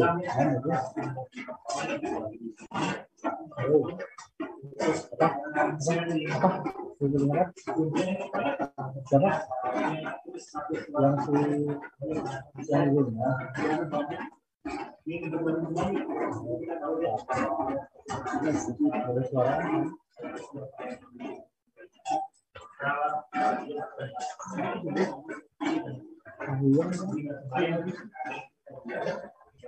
Apa? Siapa?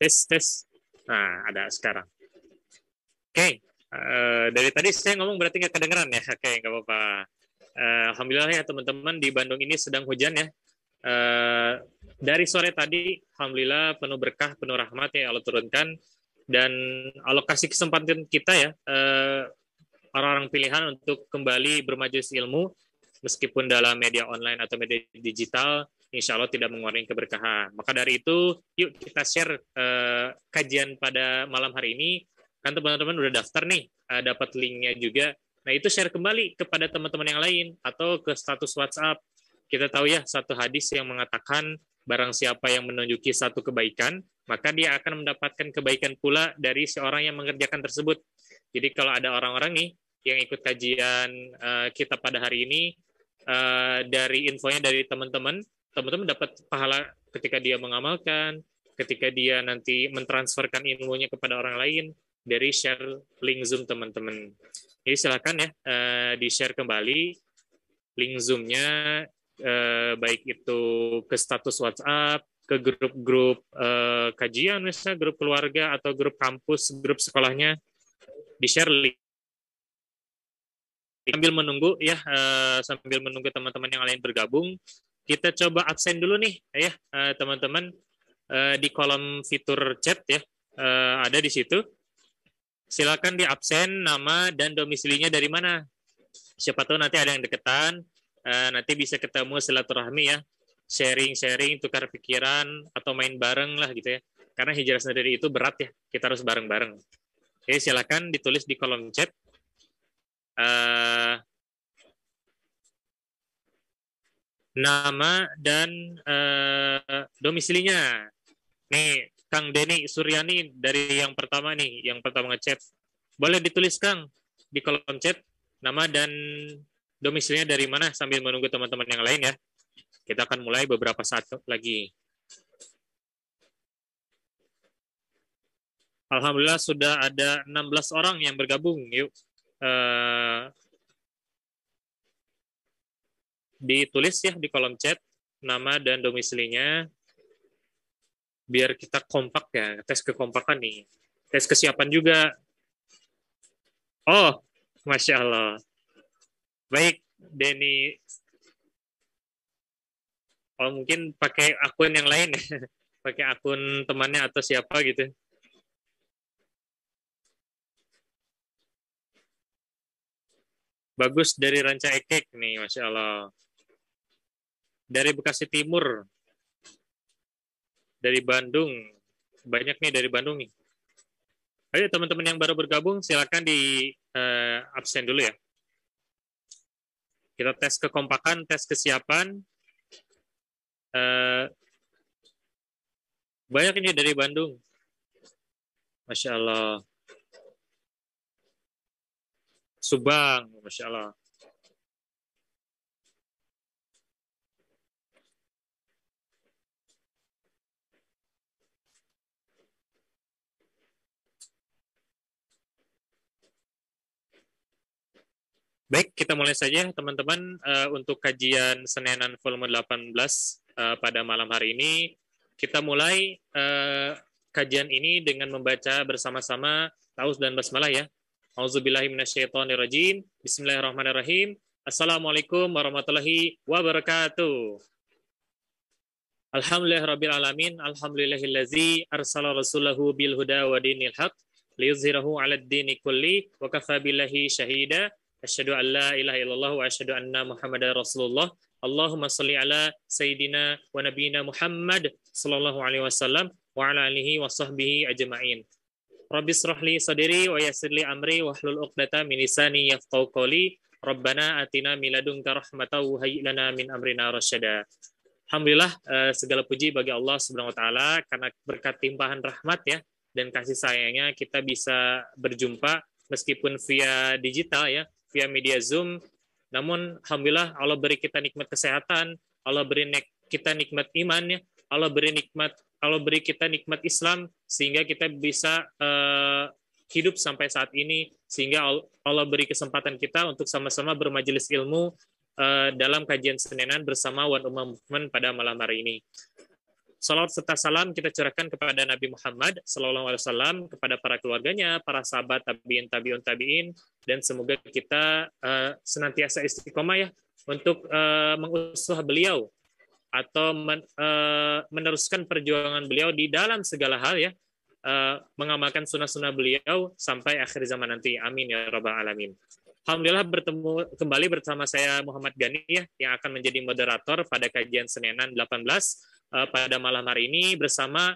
tes tes. Nah ada sekarang. Oke eh, dari tadi saya ngomong berarti nggak kedengeran ya. Oke nggak apa-apa. Eh, alhamdulillah ya teman-teman di Bandung ini sedang hujan ya. Eh, dari sore tadi alhamdulillah penuh berkah penuh rahmat yang Allah turunkan. Dan alokasi kesempatan kita ya eh, orang-orang pilihan untuk kembali bermajelis ilmu meskipun dalam media online atau media digital insya Allah tidak mengurangi keberkahan. Maka dari itu, yuk kita share uh, kajian pada malam hari ini. Kan teman-teman udah daftar nih, uh, dapat linknya juga. Nah itu share kembali kepada teman-teman yang lain atau ke status WhatsApp. Kita tahu ya satu hadis yang mengatakan barang siapa yang menunjuki satu kebaikan, maka dia akan mendapatkan kebaikan pula dari seorang yang mengerjakan tersebut. Jadi kalau ada orang-orang nih yang ikut kajian uh, kita pada hari ini, uh, dari infonya dari teman-teman, teman-teman dapat pahala ketika dia mengamalkan, ketika dia nanti mentransferkan ilmunya kepada orang lain dari share link Zoom teman-teman. Jadi silakan ya uh, di-share kembali link Zoom-nya uh, baik itu ke status WhatsApp, ke grup-grup uh, kajian misalnya grup keluarga atau grup kampus, grup sekolahnya di-share link sambil menunggu ya sambil menunggu teman-teman yang lain bergabung kita coba absen dulu nih ya teman-teman di kolom fitur chat ya ada di situ. Silakan di absen nama dan domisilinya dari mana. Siapa tahu nanti ada yang deketan nanti bisa ketemu silaturahmi ya. Sharing-sharing tukar pikiran atau main bareng lah gitu ya. Karena hijrah sendiri itu berat ya. Kita harus bareng-bareng. Oke silakan ditulis di kolom chat nama dan uh, domisilinya. Nih, Kang Denny Suryani dari yang pertama nih, yang pertama ngechat. Boleh ditulis Kang di kolom chat nama dan domisilinya dari mana sambil menunggu teman-teman yang lain ya. Kita akan mulai beberapa saat lagi. Alhamdulillah sudah ada 16 orang yang bergabung. Yuk. Uh, ditulis ya di kolom chat nama dan domisilinya. Biar kita kompak ya tes kekompakan nih. Tes kesiapan juga. Oh masya Allah. Baik Denny. Oh mungkin pakai akun yang lain. Pakai akun temannya atau siapa gitu. Bagus dari Ranca Ekek nih masya Allah dari Bekasi Timur, dari Bandung, banyak nih dari Bandung nih. Ayo teman-teman yang baru bergabung silakan di uh, absen dulu ya. Kita tes kekompakan, tes kesiapan. Uh, banyak ini dari Bandung. Masya Allah. Subang, Masya Allah. Baik, kita mulai saja teman-teman uh, untuk kajian Senenan volume 18 uh, pada malam hari ini. Kita mulai uh, kajian ini dengan membaca bersama-sama Taus dan Basmalah ya. Auzubillahiminasyaitonirrajim. Bismillahirrahmanirrahim. Assalamualaikum warahmatullahi wabarakatuh. Alhamdulillah Alamin, Alhamdulillahillazi arsala rasulahu bil huda wa dinil haq, liyuzhirahu dini kulli, wa kafa billahi syahida, asyhadu an la ilaha illallah wa asyhadu anna muhammadar rasulullah, Allahumma salli ala Sayyidina wa Nabiyina Muhammad sallallahu alaihi wasallam wa ala alihi wa sahbihi ajma'in. Rabbi srahli sadiri wa yassirli amri wa hlul uqdata min lisani yafqahu qawli. Rabbana atina min ladunka rahmatan wa hayyi lana min amrina rasyada. Alhamdulillah eh, segala puji bagi Allah Subhanahu wa taala karena berkat timpahan rahmat ya dan kasih sayangnya kita bisa berjumpa meskipun via digital ya, via media Zoom. Namun alhamdulillah Allah beri kita nikmat kesehatan, Allah beri kita nikmat iman ya, Allah beri nikmat Allah beri kita nikmat Islam sehingga kita bisa uh, hidup sampai saat ini sehingga Allah beri kesempatan kita untuk sama-sama bermajelis ilmu Eh, dalam kajian Senenan bersama Wan Umam Movement pada malam hari ini. Salawat serta salam kita curahkan kepada Nabi Muhammad Sallallahu Alaihi Wasallam, kepada para keluarganya, para sahabat tabiin, tabiun, tabiin, dan semoga kita uh, senantiasa istiqomah ya untuk uh, mengusuh beliau atau men, uh, meneruskan perjuangan beliau di dalam segala hal ya, uh, mengamalkan sunnah-sunnah beliau sampai akhir zaman nanti. Amin ya rabbal alamin. Alhamdulillah bertemu kembali bersama saya Muhammad Gani ya yang akan menjadi moderator pada kajian Senenan 18 uh, eh, pada malam hari ini bersama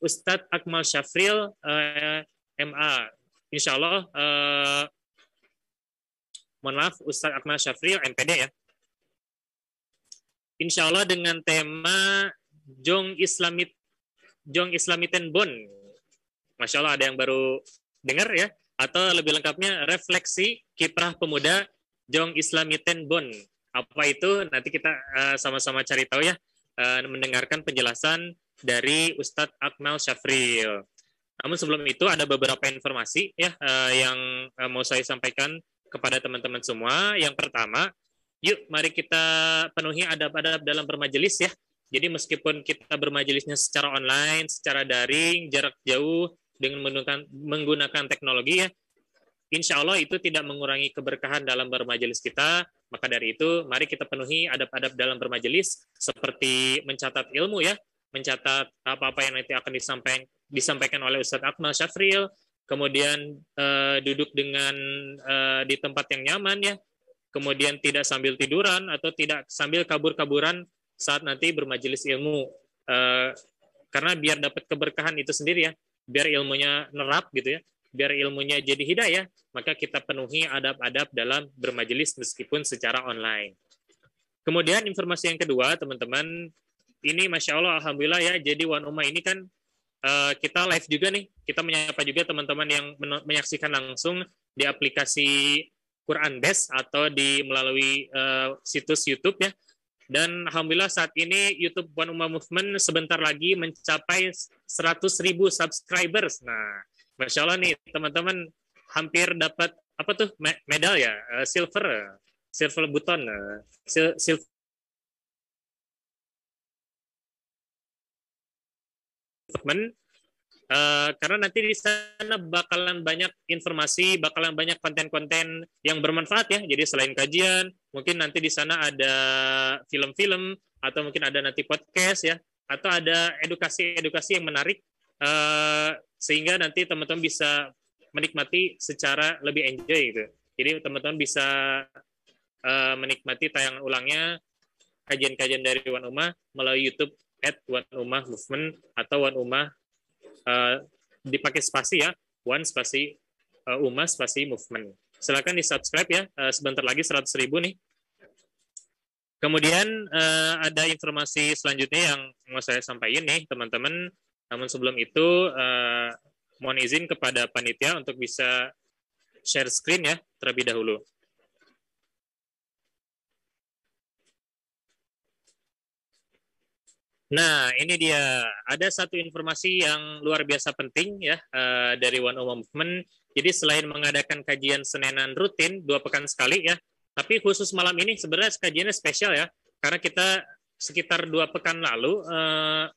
Ustadz Akmal Syafril uh, eh, MA. Insya Allah, uh, mohon maaf Ustadz Akmal Syafril MPD ya. Insya Allah dengan tema Jong Islamit Jong Islamiten Bon. Masya Allah ada yang baru dengar ya atau lebih lengkapnya refleksi kiprah pemuda Jong Islamiten Bon. Apa itu? Nanti kita eh, sama-sama cari tahu ya, uh, mendengarkan penjelasan dari Ustadz Akmal Syafril. Namun sebelum itu ada beberapa informasi ya uh, yang uh, mau saya sampaikan kepada teman-teman semua. Yang pertama, yuk mari kita penuhi adab-adab dalam bermajelis ya. Jadi meskipun kita bermajelisnya secara online, secara daring, jarak jauh, dengan menggunakan, menggunakan teknologi ya, insya Allah itu tidak mengurangi keberkahan dalam bermajelis kita. Maka dari itu, mari kita penuhi adab-adab dalam bermajelis seperti mencatat ilmu ya, mencatat apa-apa yang nanti akan disampaikan disampaikan oleh Ustadz Akmal Syafril, kemudian uh, duduk dengan uh, di tempat yang nyaman ya, kemudian tidak sambil tiduran atau tidak sambil kabur-kaburan saat nanti bermajelis ilmu. Uh, karena biar dapat keberkahan itu sendiri ya, biar ilmunya nerap gitu ya, biar ilmunya jadi hidayah, maka kita penuhi adab-adab dalam bermajelis meskipun secara online. Kemudian informasi yang kedua, teman-teman, ini masya Allah, alhamdulillah ya. Jadi One Uma ini kan uh, kita live juga nih. Kita menyapa juga teman-teman yang menyaksikan langsung di aplikasi Quran Desk atau di melalui uh, situs YouTube ya. Dan alhamdulillah saat ini YouTube One Ummah Movement sebentar lagi mencapai 100 ribu subscribers. Nah, masya Allah nih teman-teman hampir dapat apa tuh medal ya uh, silver silver button uh, silver Uh, karena nanti di sana bakalan banyak informasi, bakalan banyak konten-konten yang bermanfaat ya. Jadi selain kajian, mungkin nanti di sana ada film-film atau mungkin ada nanti podcast ya, atau ada edukasi-edukasi yang menarik uh, sehingga nanti teman-teman bisa menikmati secara lebih enjoy gitu. Jadi teman-teman bisa uh, menikmati tayangan ulangnya kajian-kajian dari Wan Umah melalui YouTube at Wan Umah Movement atau Wan Umah uh, dipakai spasi ya, one spasi uh, Uma spasi movement. Silakan di subscribe ya, uh, sebentar lagi 100 ribu nih. Kemudian uh, ada informasi selanjutnya yang mau saya sampaikan nih teman-teman. Namun sebelum itu uh, mohon izin kepada panitia untuk bisa share screen ya terlebih dahulu. Nah, ini dia. Ada satu informasi yang luar biasa penting ya uh, dari One Umum Movement. Jadi selain mengadakan kajian Senenan rutin dua pekan sekali ya, tapi khusus malam ini sebenarnya kajiannya spesial ya, karena kita sekitar dua pekan lalu uh,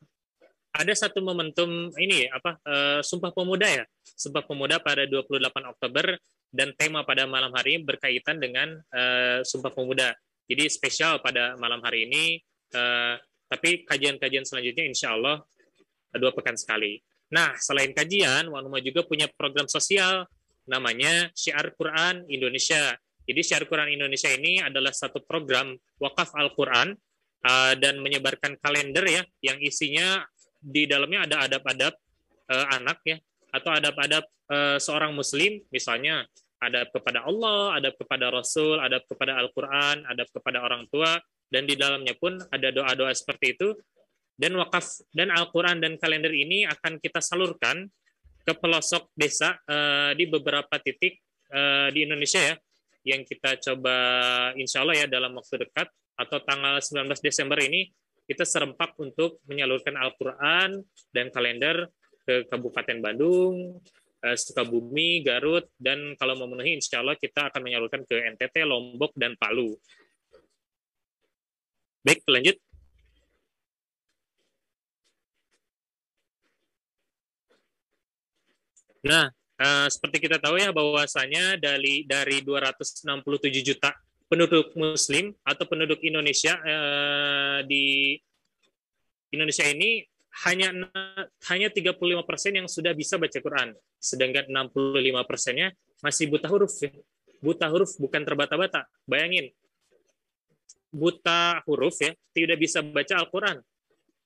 ada satu momentum ini apa uh, Sumpah Pemuda ya, Sumpah Pemuda pada 28 Oktober dan tema pada malam hari ini berkaitan dengan uh, Sumpah Pemuda. Jadi spesial pada malam hari ini uh, Tapi kajian-kajian selanjutnya insya Allah dua pekan sekali. Nah, selain kajian, Wanuma juga punya program sosial namanya Syiar Quran Indonesia. Jadi Syiar Quran Indonesia ini adalah satu program wakaf Al-Quran dan menyebarkan kalender ya yang isinya di dalamnya ada adab-adab uh, anak ya atau adab-adab uh, seorang muslim misalnya adab kepada Allah, adab kepada Rasul, adab kepada Al-Quran, adab kepada orang tua, dan di dalamnya pun ada doa-doa seperti itu. Dan wakaf dan Al-Quran dan kalender ini akan kita salurkan ke pelosok desa uh, di beberapa titik uh, di Indonesia ya, yang kita coba insya Allah ya dalam waktu dekat atau tanggal 19 Desember ini kita serempak untuk menyalurkan Al-Quran dan kalender ke Kabupaten Bandung, Eh, Sukabumi, Garut, dan kalau memenuhi insya Allah kita akan menyalurkan ke NTT, Lombok, dan Palu. Baik, lanjut. Nah, uh, seperti kita tahu ya bahwasanya dari dari 267 juta penduduk Muslim atau penduduk Indonesia uh, di Indonesia ini hanya hanya 35% yang sudah bisa baca Quran, sedangkan 65 persennya masih buta huruf. Ya. Buta huruf bukan terbata-bata. Bayangin, buta huruf ya tidak bisa baca Al-Quran.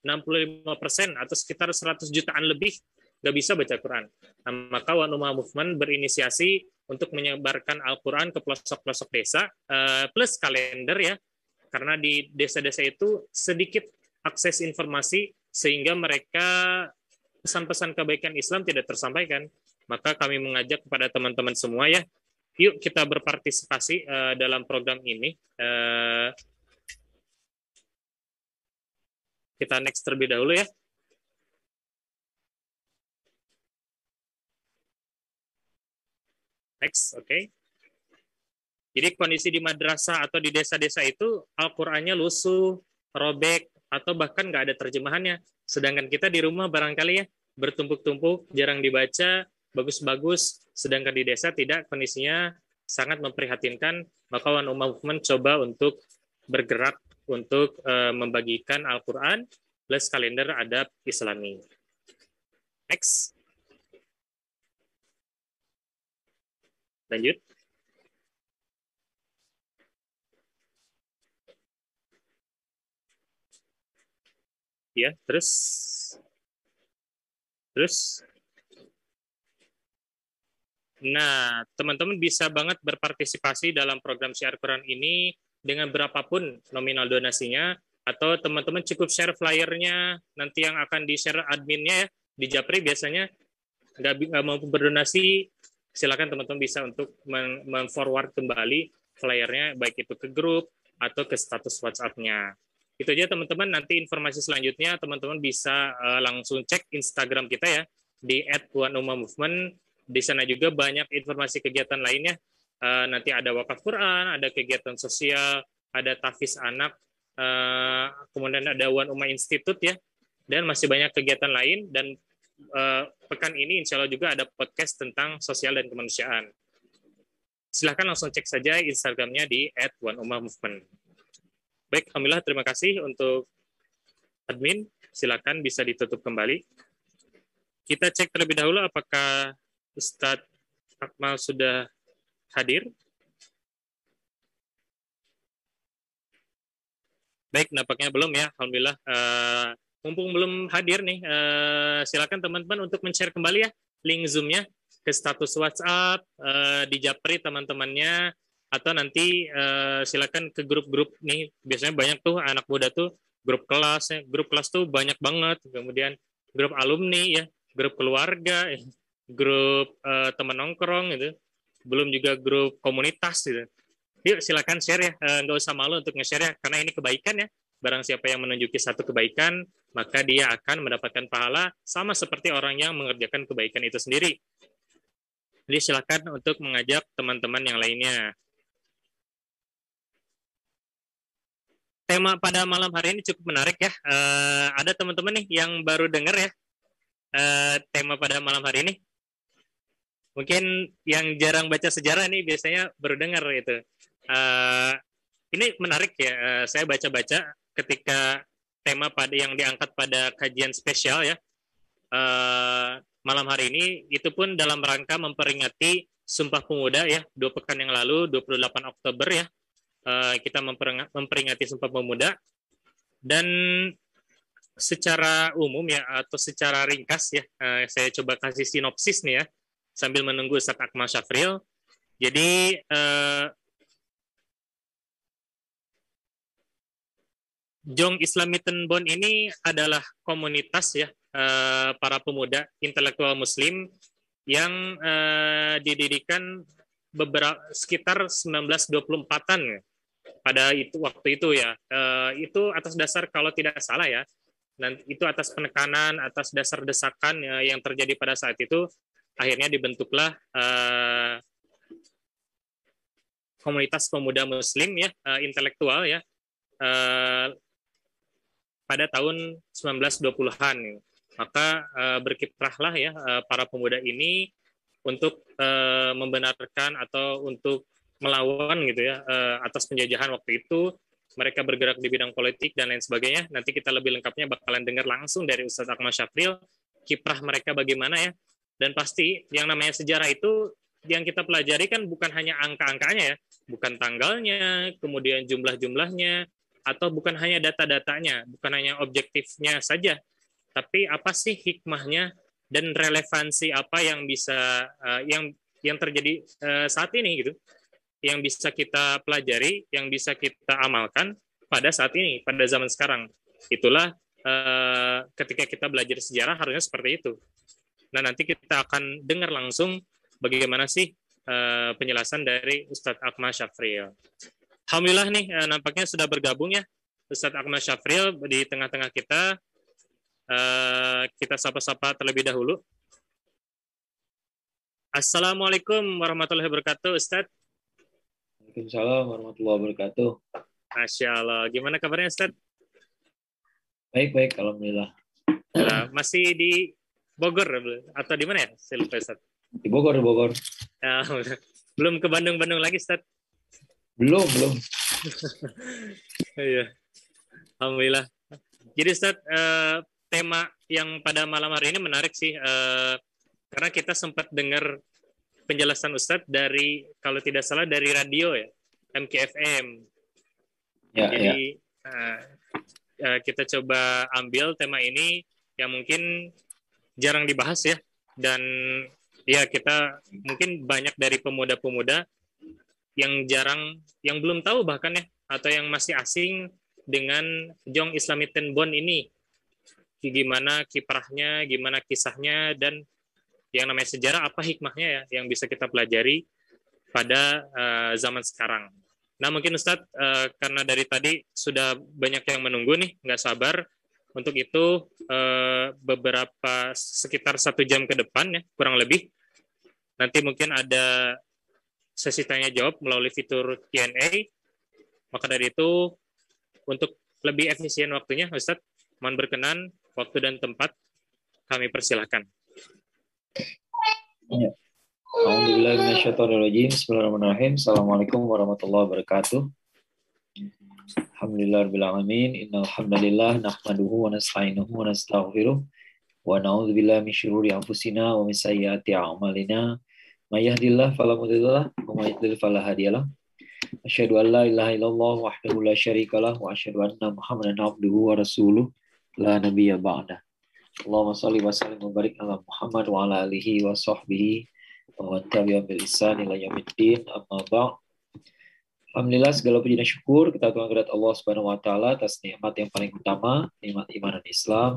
65 persen atau sekitar 100 jutaan lebih nggak bisa baca Quran. Nah, maka Wanuma Movement berinisiasi untuk menyebarkan Al-Quran ke pelosok-pelosok desa uh, plus kalender ya, karena di desa-desa itu sedikit akses informasi sehingga mereka pesan-pesan kebaikan Islam tidak tersampaikan. Maka kami mengajak kepada teman-teman semua ya, yuk kita berpartisipasi uh, dalam program ini. Uh, kita next terlebih dahulu ya. Next, oke. Okay. Jadi kondisi di madrasah atau di desa-desa itu Al-Qur'annya lusuh, robek, atau bahkan nggak ada terjemahannya. Sedangkan kita di rumah barangkali ya bertumpuk-tumpuk, jarang dibaca, bagus-bagus, sedangkan di desa tidak kondisinya sangat memprihatinkan, maka One Ummah Movement coba untuk bergerak untuk uh, membagikan Al-Quran plus kalender adab Islami. Next. Lanjut. ya terus terus nah teman-teman bisa banget berpartisipasi dalam program share Quran ini dengan berapapun nominal donasinya atau teman-teman cukup share flyernya nanti yang akan di share adminnya ya di Japri biasanya nggak mampu berdonasi silakan teman-teman bisa untuk memforward kembali flyernya baik itu ke grup atau ke status WhatsApp-nya. Itu aja teman-teman. Nanti informasi selanjutnya teman-teman bisa uh, langsung cek Instagram kita ya di @tuanumma_movement. Di sana juga banyak informasi kegiatan lainnya. Uh, nanti ada wakaf Quran, ada kegiatan sosial, ada tafis anak, uh, kemudian ada One Ummah Institute ya, dan masih banyak kegiatan lain. Dan uh, pekan ini insya Allah juga ada podcast tentang sosial dan kemanusiaan. Silahkan langsung cek saja Instagramnya di @oneUmmahMovement. Baik, Alhamdulillah terima kasih untuk admin. Silakan bisa ditutup kembali. Kita cek terlebih dahulu apakah Ustadz Akmal sudah hadir. Baik, nampaknya belum ya. Alhamdulillah. Uh, mumpung belum hadir nih, uh, silakan teman-teman untuk men-share kembali ya link Zoom-nya ke status WhatsApp, uh, di Japri teman-temannya, atau nanti uh, silakan ke grup-grup nih. Biasanya banyak tuh anak muda tuh grup kelas ya grup kelas tuh banyak banget. Kemudian grup alumni ya grup keluarga grup uh, teman nongkrong gitu. Belum juga grup komunitas gitu. Yuk silakan share ya. Uh, nggak usah malu untuk nge-share ya karena ini kebaikan ya. Barang siapa yang menunjuki satu kebaikan maka dia akan mendapatkan pahala sama seperti orang yang mengerjakan kebaikan itu sendiri jadi silakan untuk mengajak teman-teman yang lainnya tema pada malam hari ini cukup menarik ya. Uh, ada teman-teman nih yang baru dengar ya uh, tema pada malam hari ini. Mungkin yang jarang baca sejarah nih biasanya baru dengar itu. Uh, ini menarik ya. Uh, saya baca-baca ketika tema pada yang diangkat pada kajian spesial ya. Uh, malam hari ini itu pun dalam rangka memperingati Sumpah Pemuda ya dua pekan yang lalu 28 Oktober ya. Uh, kita memperingati Sumpah Pemuda. Dan secara umum ya atau secara ringkas ya uh, saya coba kasih sinopsis nih ya sambil menunggu Ustaz Akmal Syafril. Jadi uh, Jong Islamiten Bond ini adalah komunitas ya uh, para pemuda intelektual Muslim yang uh, didirikan beberapa sekitar 1924-an ya. pada itu waktu itu ya. Uh, itu atas dasar kalau tidak salah ya. Dan itu atas penekanan, atas dasar desakan ya, yang terjadi pada saat itu, akhirnya dibentuklah komunitas pemuda Muslim ya, intelektual ya, pada tahun 1920-an. Maka uh, berkiprahlah ya uh, para pemuda ini untuk uh, membenarkan atau untuk melawan gitu ya atas penjajahan waktu itu mereka bergerak di bidang politik dan lain sebagainya. Nanti kita lebih lengkapnya bakalan dengar langsung dari Ustadz Akmal Syafril kiprah mereka bagaimana ya. Dan pasti yang namanya sejarah itu yang kita pelajari kan bukan hanya angka-angkanya ya, bukan tanggalnya, kemudian jumlah-jumlahnya, atau bukan hanya data-datanya, bukan hanya objektifnya saja, tapi apa sih hikmahnya dan relevansi apa yang bisa uh, yang yang terjadi uh, saat ini gitu, yang bisa kita pelajari, yang bisa kita amalkan pada saat ini, pada zaman sekarang. Itulah uh, ketika kita belajar sejarah harusnya seperti itu. Nah nanti kita akan dengar langsung bagaimana sih uh, penjelasan dari Ustadz Akmal Syafril. Alhamdulillah nih eh, nampaknya sudah bergabung ya Ustadz Ahmad Syafril di tengah-tengah kita. Eh, kita sapa-sapa terlebih dahulu. Assalamualaikum warahmatullahi wabarakatuh, Ustadz. Waalaikumsalam warahmatullahi wabarakatuh. Masya Allah. Gimana kabarnya, Ustadz? Baik, baik. Alhamdulillah. Nah, masih di Bogor atau di mana ya? Saya lupa, Ustadz. Di Bogor, di Bogor. Ya, belum ke Bandung-Bandung lagi, Ustadz? Belum, belum. Iya. Alhamdulillah. Jadi Ustaz, uh, tema yang pada malam hari ini menarik sih, uh, karena kita sempat dengar penjelasan Ustadz dari, kalau tidak salah, dari radio ya, MKFM. Ya, Jadi ya. Uh, kita coba ambil tema ini yang mungkin jarang dibahas ya, dan ya kita mungkin banyak dari pemuda-pemuda yang jarang, yang belum tahu bahkan ya, atau yang masih asing dengan Jong Islamiten Bond ini. Gimana kiprahnya, gimana kisahnya, dan yang namanya sejarah, apa hikmahnya ya, yang bisa kita pelajari pada uh, zaman sekarang. Nah mungkin Ustadz, uh, karena dari tadi sudah banyak yang menunggu nih, nggak sabar. Untuk itu uh, beberapa sekitar satu jam ke depan ya, kurang lebih. Nanti mungkin ada sesi tanya jawab melalui fitur Q&A. Maka dari itu untuk lebih efisien waktunya, Ustadz, mohon berkenan waktu dan tempat kami persilahkan. Ya. Assalamualaikum warahmatullahi wabarakatuh. Alhamdulillah rabbil alamin. Innal hamdalillah nahmaduhu wa wa wa wa. May yahdihillahu fala mudhillalah wa may yudlil fala hadiyalah. Asyhadu an la ilaha illallah wahdahu la syarikalah wa asyhadu anna Muhammadan abduhu wa rasuluh la nabiyya ba'da. Allahumma shalli wa sallim wa barik ala Muhammad wa ala alihi wa sahbihi wa tabi'ahum bil ihsan ila yaumiddin amma ba'd. Alhamdulillah segala puji dan syukur kita tuhan kepada Allah Subhanahu wa taala atas nikmat yang paling utama, nikmat iman dan Islam,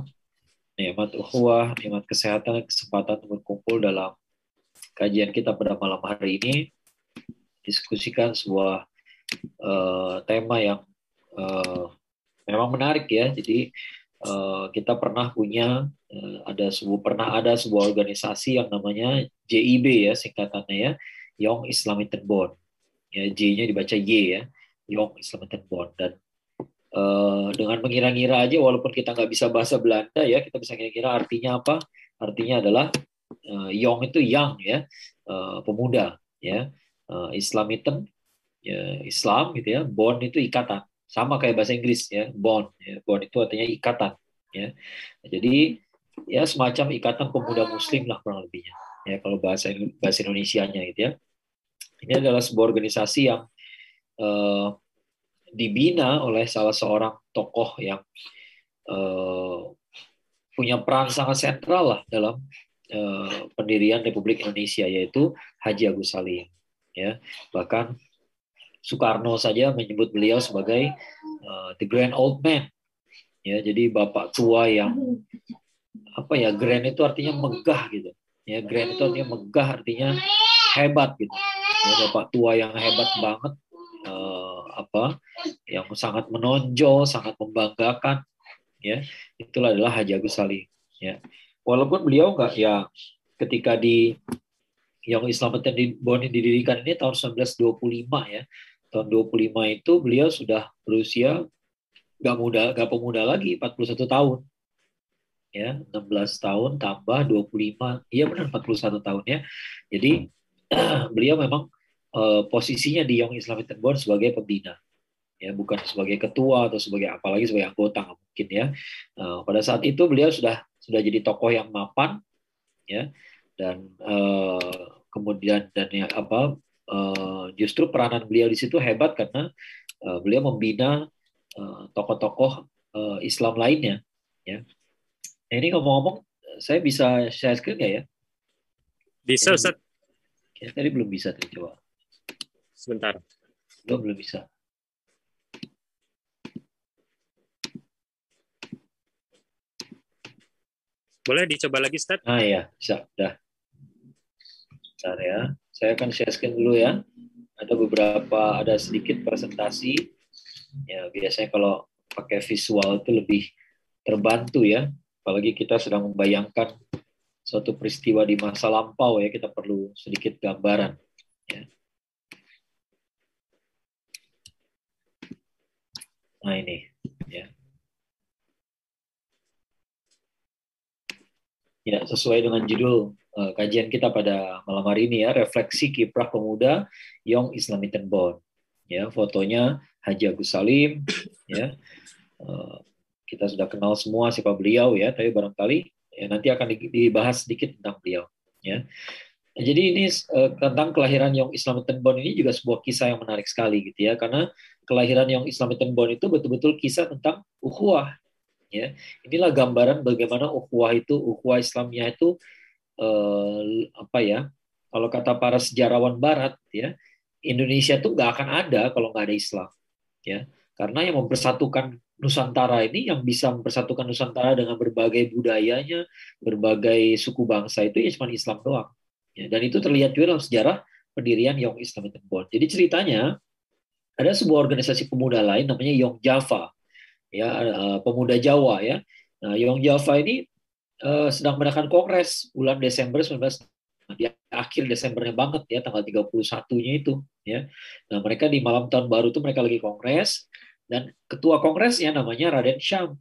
nikmat ukhuwah, nikmat kesehatan dan kesempatan untuk berkumpul dalam kajian kita pada malam hari ini diskusikan sebuah uh, tema yang uh, memang menarik ya. Jadi uh, kita pernah punya uh, ada sebuah pernah ada sebuah organisasi yang namanya JIB ya singkatannya ya, Young Islamic Bond. Ya J-nya dibaca Y ya, Young Islamic Bond dan Uh, dengan mengira-ngira aja walaupun kita nggak bisa bahasa Belanda ya kita bisa kira-kira artinya apa artinya adalah uh, young itu young ya uh, pemuda ya. Uh, ya Islam gitu ya. Bond itu ikatan. Sama kayak bahasa Inggris ya bond ya. bond itu artinya ikatan ya. Jadi ya semacam ikatan pemuda muslim lah kurang lebihnya ya kalau bahasa bahasa Indonesia-nya gitu ya. Ini adalah sebuah organisasi yang uh, dibina oleh salah seorang tokoh yang uh, punya peran sangat sentral lah dalam uh, pendirian Republik Indonesia yaitu Haji Agus Salim ya. Bahkan Soekarno saja menyebut beliau sebagai uh, the grand old man ya. Jadi bapak tua yang apa ya grand itu artinya megah gitu ya. Grand itu artinya megah artinya hebat gitu. Ya, bapak tua yang hebat banget uh, apa yang sangat menonjol sangat membanggakan ya. Itulah adalah Haji Agus Salim ya walaupun beliau enggak ya ketika di yang Islam di Boni didirikan ini tahun 1925 ya. Tahun 25 itu beliau sudah berusia nggak muda nggak pemuda lagi 41 tahun. Ya 16 tahun tambah 25 iya benar 41 tahun ya. Jadi beliau memang uh, posisinya di Young Islamic Board sebagai pembina ya bukan sebagai ketua atau sebagai apalagi sebagai anggota mungkin ya. Uh, pada saat itu beliau sudah sudah jadi tokoh yang mapan ya. Dan uh, kemudian dan ya apa uh, justru peranan beliau di situ hebat karena uh, beliau membina tokoh-tokoh uh, Islam lainnya ya. Nah, ini ngomong-ngomong saya bisa share screen nggak ya? Bisa Ustaz. Ya, tadi belum bisa tadi coba. Sebentar. Belum belum bisa Boleh dicoba lagi, Ustaz? Ah ya, bisa. Udah. Bentar ya. Saya akan share screen dulu ya. Ada beberapa, ada sedikit presentasi. Ya, biasanya kalau pakai visual itu lebih terbantu ya. Apalagi kita sedang membayangkan suatu peristiwa di masa lampau ya, kita perlu sedikit gambaran. Ya. Nah ini, ya. Sesuai dengan judul uh, kajian kita pada malam hari ini ya, refleksi kiprah pemuda Young Islamic Bond. Ya, fotonya Haji Agus Salim ya. Uh, kita sudah kenal semua siapa beliau ya, tapi barangkali ya nanti akan dibahas sedikit tentang beliau ya. Jadi ini uh, tentang kelahiran Young Islamic Bond ini juga sebuah kisah yang menarik sekali gitu ya, karena kelahiran Young Islamic Bond itu betul-betul kisah tentang ukhuwah ya inilah gambaran bagaimana ukhuwah itu ukhuwah Islamnya itu eh, apa ya kalau kata para sejarawan Barat ya Indonesia itu nggak akan ada kalau nggak ada Islam ya. Karena yang mempersatukan Nusantara ini yang bisa mempersatukan Nusantara dengan berbagai budayanya berbagai suku bangsa itu ya cuma Islam doang ya, dan itu terlihat juga dalam sejarah pendirian Young Islamic Bond jadi ceritanya ada sebuah organisasi pemuda lain namanya Young Java ya uh, pemuda Jawa ya. Nah, Young Java ini uh, sedang mengadakan kongres bulan Desember 19 di akhir Desembernya banget ya tanggal 31-nya itu ya. Nah, mereka di malam tahun baru itu mereka lagi kongres dan ketua kongresnya namanya Raden Syam.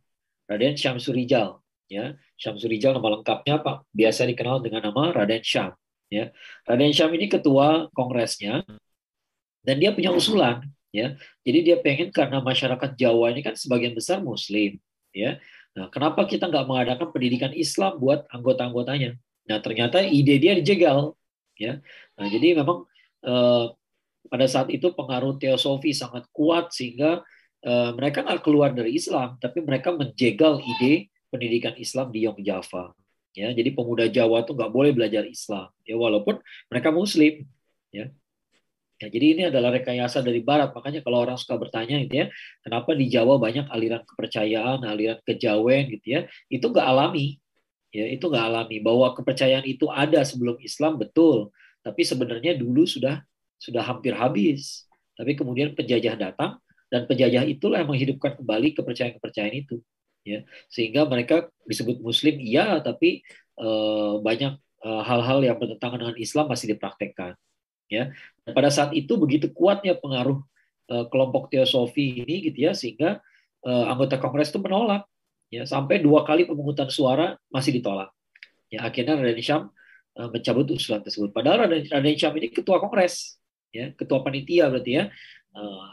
Raden Syam Surijal ya. Syam Surijal nama lengkapnya Pak biasa dikenal dengan nama Raden Syam ya. Raden Syam ini ketua kongresnya dan dia punya usulan ya. Jadi dia pengen karena masyarakat Jawa ini kan sebagian besar Muslim ya. Nah kenapa kita nggak mengadakan pendidikan Islam buat anggota-anggotanya? Nah ternyata ide dia dijegal ya. Nah jadi memang eh, pada saat itu pengaruh teosofi sangat kuat sehingga eh, mereka nggak keluar dari Islam tapi mereka menjegal ide pendidikan Islam di Java ya. Jadi pemuda Jawa tuh nggak boleh belajar Islam ya. Walaupun mereka Muslim ya Ya, jadi ini adalah rekayasa dari Barat. Makanya kalau orang suka bertanya gitu ya, kenapa di Jawa banyak aliran kepercayaan, aliran kejawen gitu ya, itu nggak alami. Ya, itu nggak alami. Bahwa kepercayaan itu ada sebelum Islam betul, tapi sebenarnya dulu sudah sudah hampir habis. Tapi kemudian penjajah datang dan penjajah itulah yang menghidupkan kembali kepercayaan-kepercayaan itu. Ya, sehingga mereka disebut Muslim iya, tapi eh, banyak eh, hal-hal yang bertentangan dengan Islam masih dipraktekkan ya dan pada saat itu begitu kuatnya pengaruh uh, kelompok teosofi ini gitu ya sehingga uh, anggota kongres itu menolak. Ya sampai dua kali pemungutan suara masih ditolak. Ya akhirnya Raden Syam uh, mencabut usulan tersebut. Padahal Raden, Raden Syam ini ketua kongres ya ketua panitia berarti ya.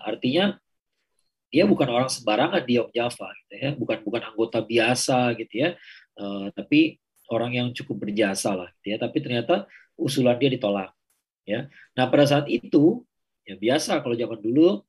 Artinya dia bukan orang sembarangan di Java gitu ya. Bukan bukan anggota biasa gitu ya. Uh, tapi orang yang cukup berjasa lah gitu ya. Tapi ternyata usulan dia ditolak ya. Nah pada saat itu ya biasa kalau zaman dulu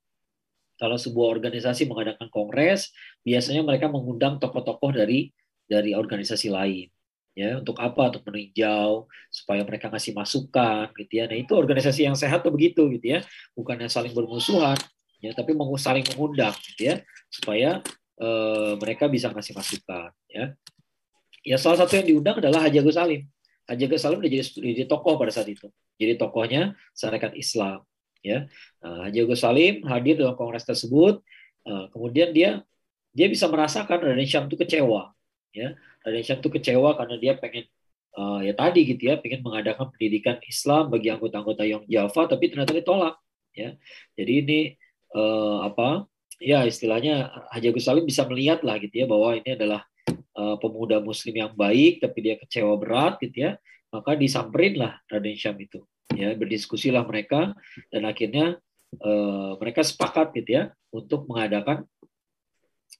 kalau sebuah organisasi mengadakan kongres biasanya mereka mengundang tokoh-tokoh dari dari organisasi lain ya. Untuk apa? Untuk meninjau supaya mereka ngasih masukan gitu ya. Nah itu organisasi yang sehat tuh begitu gitu ya. Bukannya saling bermusuhan ya tapi saling mengundang gitu ya. Supaya uh, mereka bisa ngasih masukan ya. Ya salah satu yang diundang adalah Haji Agus Salim Haji Salim udah jadi, jadi tokoh pada saat itu. Jadi tokohnya syarikat Islam ya. Nah, Haji Salim hadir dalam kongres tersebut uh, kemudian dia dia bisa merasakan Raden Syam itu kecewa ya. Raden tuh kecewa karena dia pengen uh, ya tadi gitu ya pengen mengadakan pendidikan Islam bagi anggota-anggota yang Java tapi ternyata ditolak ya. Jadi ini uh, apa ya istilahnya Haji Agus Salim bisa melihat lah gitu ya bahwa ini adalah uh, pemuda Muslim yang baik tapi dia kecewa berat gitu ya maka disamperin lah Raden Syam itu. Ya berdiskusi lah mereka dan akhirnya uh, mereka sepakat gitu ya untuk mengadakan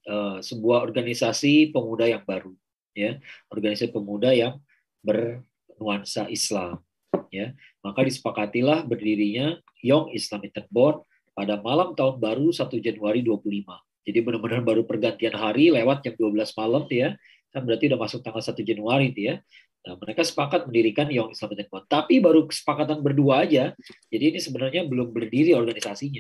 uh, sebuah organisasi pemuda yang baru ya. Organisasi pemuda yang bernuansa Islam ya. Maka disepakatilah berdirinya Young Islamic Board pada malam tahun baru 1 Januari 25 jadi benar-benar baru pergantian hari lewat jam 12 malam ya kan berarti udah masuk tanggal 1 Januari ya Nah, mereka sepakat mendirikan Young Islamic Board tapi baru kesepakatan berdua aja jadi ini sebenarnya belum berdiri organisasinya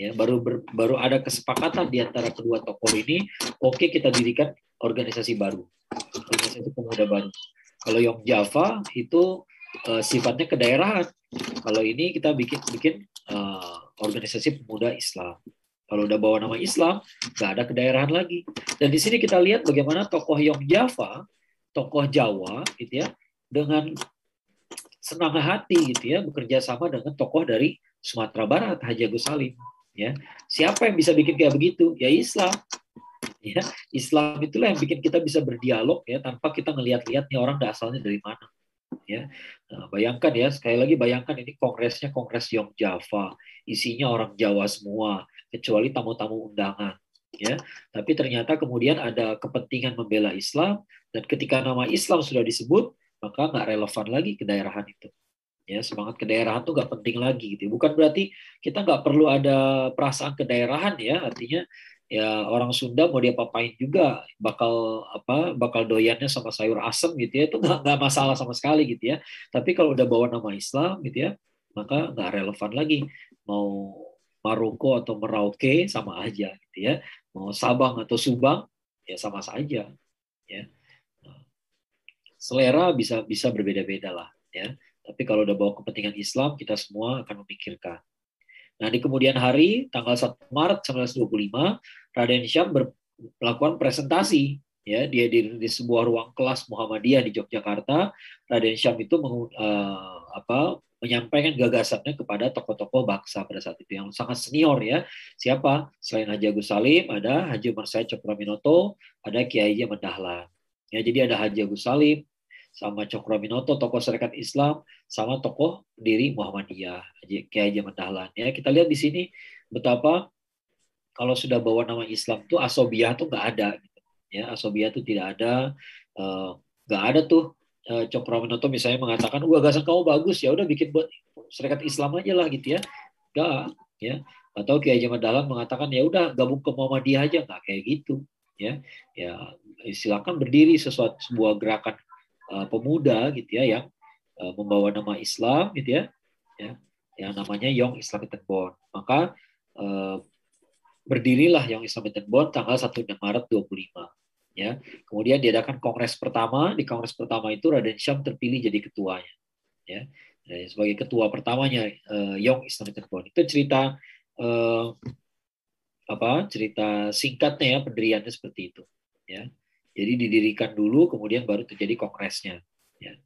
ya baru ber, baru ada kesepakatan di antara kedua tokoh ini oke okay, kita dirikan organisasi baru organisasi pemuda baru. Kalau yang Java itu uh, sifatnya kedaerahan. Kalau ini kita bikin bikin uh, organisasi pemuda Islam. Kalau udah bawa nama Islam, nggak ada kedaerahan lagi. Dan di sini kita lihat bagaimana tokoh Java, tokoh Jawa, gitu ya, dengan senang hati gitu ya bekerja sama dengan tokoh dari Sumatera Barat Haji Agus Salim ya. Siapa yang bisa bikin kayak begitu? Ya Islam ya. Islam itulah yang bikin kita bisa berdialog ya tanpa kita ngelihat-lihat nih orang asalnya dari mana ya. Nah, bayangkan ya sekali lagi bayangkan ini kongresnya kongres Java isinya orang Jawa semua kecuali tamu-tamu undangan ya. Tapi ternyata kemudian ada kepentingan membela Islam dan ketika nama Islam sudah disebut maka nggak relevan lagi ke daerahan itu ya. Semangat kedaerahan tuh nggak penting lagi gitu. Bukan berarti kita nggak perlu ada perasaan kedaerahan ya. Artinya ya orang Sunda mau dia papain juga bakal apa bakal doyannya sama sayur asem gitu ya. Itu nggak masalah sama sekali gitu ya. Tapi kalau udah bawa nama Islam gitu ya maka nggak relevan lagi mau Maroko atau Merauke sama aja gitu ya. Mau Sabang atau Subang ya sama saja ya. Selera bisa bisa berbeda-beda lah ya. Tapi kalau udah bawa kepentingan Islam kita semua akan memikirkan. Nah, di kemudian hari, tanggal 1 Maret 1925, Raden Syam melakukan presentasi ya. Dia di, di sebuah ruang kelas Muhammadiyah di Yogyakarta. Raden Syam itu meng, uh, apa menyampaikan gagasannya kepada tokoh-tokoh bangsa pada saat itu yang sangat senior ya. Siapa? Selain Haji Agus Salim ada Haji Umar Said Cokroaminoto ada Kiai Haji Mendahlan ya jadi ada Haji Agus Salim sama Cokroaminoto tokoh syarikat Islam sama tokoh pendiri Muhammadiyah Kiai Haji Mendahlan ya kita lihat di sini betapa kalau sudah bawa nama Islam tuh asobiah tuh nggak ada gitu. ya asobiah tuh tidak ada eh, nggak uh, ada tuh uh, Cokroaminoto misalnya mengatakan wah gagasan kamu bagus ya udah bikin buat serikat Islam aja lah gitu ya. Nggak ya. Atau Kiai Jamal Dahlan mengatakan ya udah gabung ke Muhammadiyah aja. Nggak kayak gitu ya. Ya silakan berdiri sesuatu sebuah gerakan uh, pemuda gitu ya yang uh, membawa nama Islam gitu ya. Ya yang namanya Young Islamic Bond. Maka uh, berdirilah Young Islamic Bond tanggal 1 Maret 25 ya kemudian diadakan kongres pertama di kongres pertama itu Raden Syam terpilih jadi ketuanya ya sebagai ketua pertamanya uh, Young Islamic Bond itu cerita uh, apa cerita singkatnya ya pendiriannya seperti itu ya jadi didirikan dulu kemudian baru terjadi kongresnya ya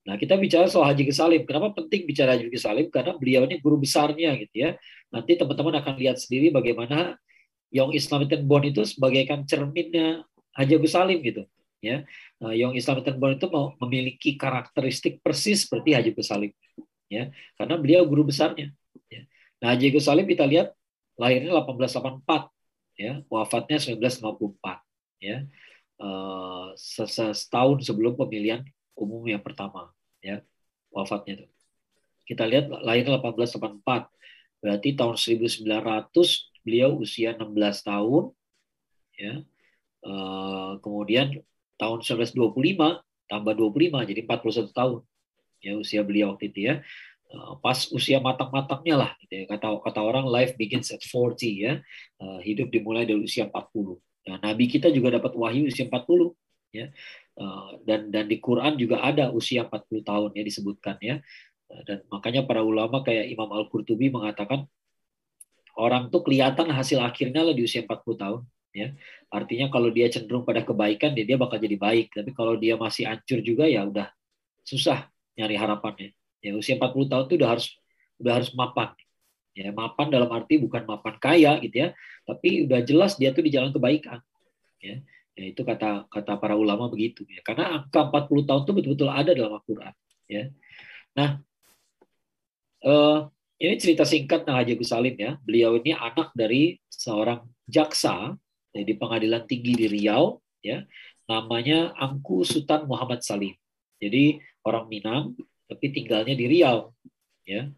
Nah, kita bicara soal Haji Salim. Kenapa penting bicara Haji Salim? Karena beliau ini guru besarnya gitu ya. Nanti teman-teman akan lihat sendiri bagaimana Young Islamic Bond itu sebagaikan cerminnya Haji Salim gitu ya. Nah, Young Islamic Bond itu memiliki karakteristik persis seperti Haji Salim ya. Karena beliau guru besarnya ya. Nah, Haji Salim kita lihat lahirnya 1884 ya wafatnya 1954 ya uh, setahun sebelum pemilihan umum yang pertama ya wafatnya tuh kita lihat lahir 1884 berarti tahun 1900 beliau usia 16 tahun ya kemudian tahun 1925 tambah 25 jadi 41 tahun ya usia beliau waktu itu ya. Uh, pas usia matang-matangnya lah gitu ya. kata kata orang life begins at 40 ya. Uh, hidup dimulai dari usia 40 nah, nabi kita juga dapat wahyu usia 40 ya. Dan dan di Quran juga ada usia 40 tahun ya disebutkan ya. Dan makanya para ulama kayak Imam Al Qurtubi mengatakan orang tuh kelihatan hasil akhirnya lah di usia 40 tahun ya. Artinya kalau dia cenderung pada kebaikan dia dia bakal jadi baik. Tapi kalau dia masih hancur juga ya udah susah nyari harapannya. Ya usia 40 tahun itu udah harus udah harus mapan. Ya mapan dalam arti bukan mapan kaya gitu ya tapi udah jelas dia tuh di jalan kebaikan. Ya, ya itu kata kata para ulama begitu. Ya karena angka 40 tahun itu betul-betul ada dalam Al-Qur'an. Ya. Nah uh, ini cerita singkat tentang Haji Salim ya. Beliau ini anak dari seorang jaksa ya, di pengadilan tinggi di Riau ya namanya Angku Sultan Muhammad Salim. Jadi orang Minang tapi tinggalnya di Riau ya.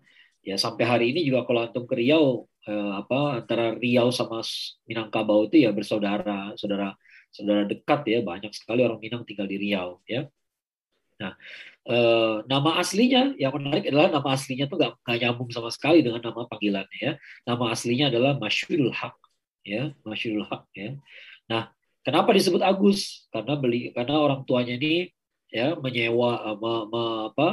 Ya sampai hari ini juga kalau antum ke Riau eh, apa antara Riau sama Minangkabau itu ya bersaudara saudara saudara dekat ya banyak sekali orang Minang tinggal di Riau ya. Nah eh, nama aslinya yang menarik adalah nama aslinya tuh nggak nyambung sama sekali dengan nama panggilannya ya. Nama aslinya adalah Masyurul Haq ya Masyurul Haq ya. Nah kenapa disebut Agus? Karena beli karena orang tuanya ini ya menyewa me, me, apa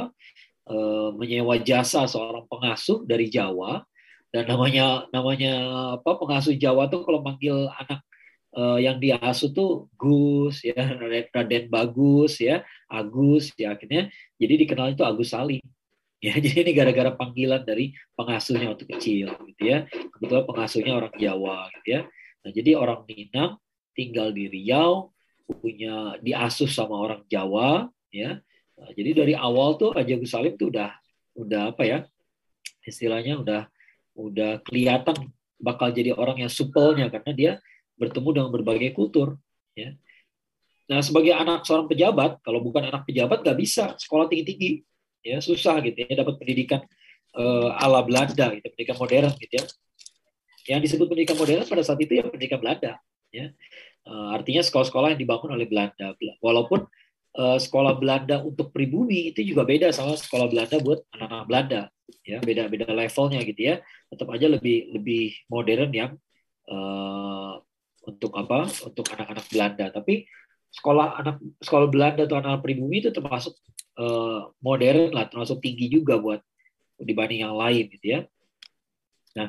Eh, menyewa jasa seorang pengasuh dari Jawa. Dan namanya namanya apa pengasuh Jawa tuh kalau manggil anak uh, yang diasuh tuh Gus ya Raden Bagus ya Agus ya akhirnya jadi dikenal itu Agus Salim ya jadi ini gara-gara panggilan dari pengasuhnya waktu kecil gitu ya. Kebetulan pengasuhnya orang Jawa gitu ya. Nah jadi orang Minang tinggal di Riau punya diasuh sama orang Jawa ya. Nah, jadi dari awal tuh Raja Gus Salim tuh udah udah apa ya istilahnya udah udah kelihatan bakal jadi orang yang supelnya karena dia bertemu dengan berbagai kultur ya. Nah sebagai anak seorang pejabat kalau bukan anak pejabat nggak bisa sekolah tinggi tinggi ya susah gitu ya dapat pendidikan uh, ala Belanda gitu pendidikan modern gitu ya. Yang disebut pendidikan modern pada saat itu ya pendidikan Belanda ya. Uh, artinya sekolah-sekolah yang dibangun oleh Belanda walaupun uh, sekolah Belanda untuk pribumi itu juga beda sama sekolah Belanda buat anak-anak Belanda ya beda beda levelnya gitu ya tetap aja lebih lebih modern yang uh, untuk apa untuk anak-anak Belanda tapi sekolah anak sekolah Belanda atau anak, pribumi itu termasuk uh, modern lah termasuk tinggi juga buat dibanding yang lain gitu ya nah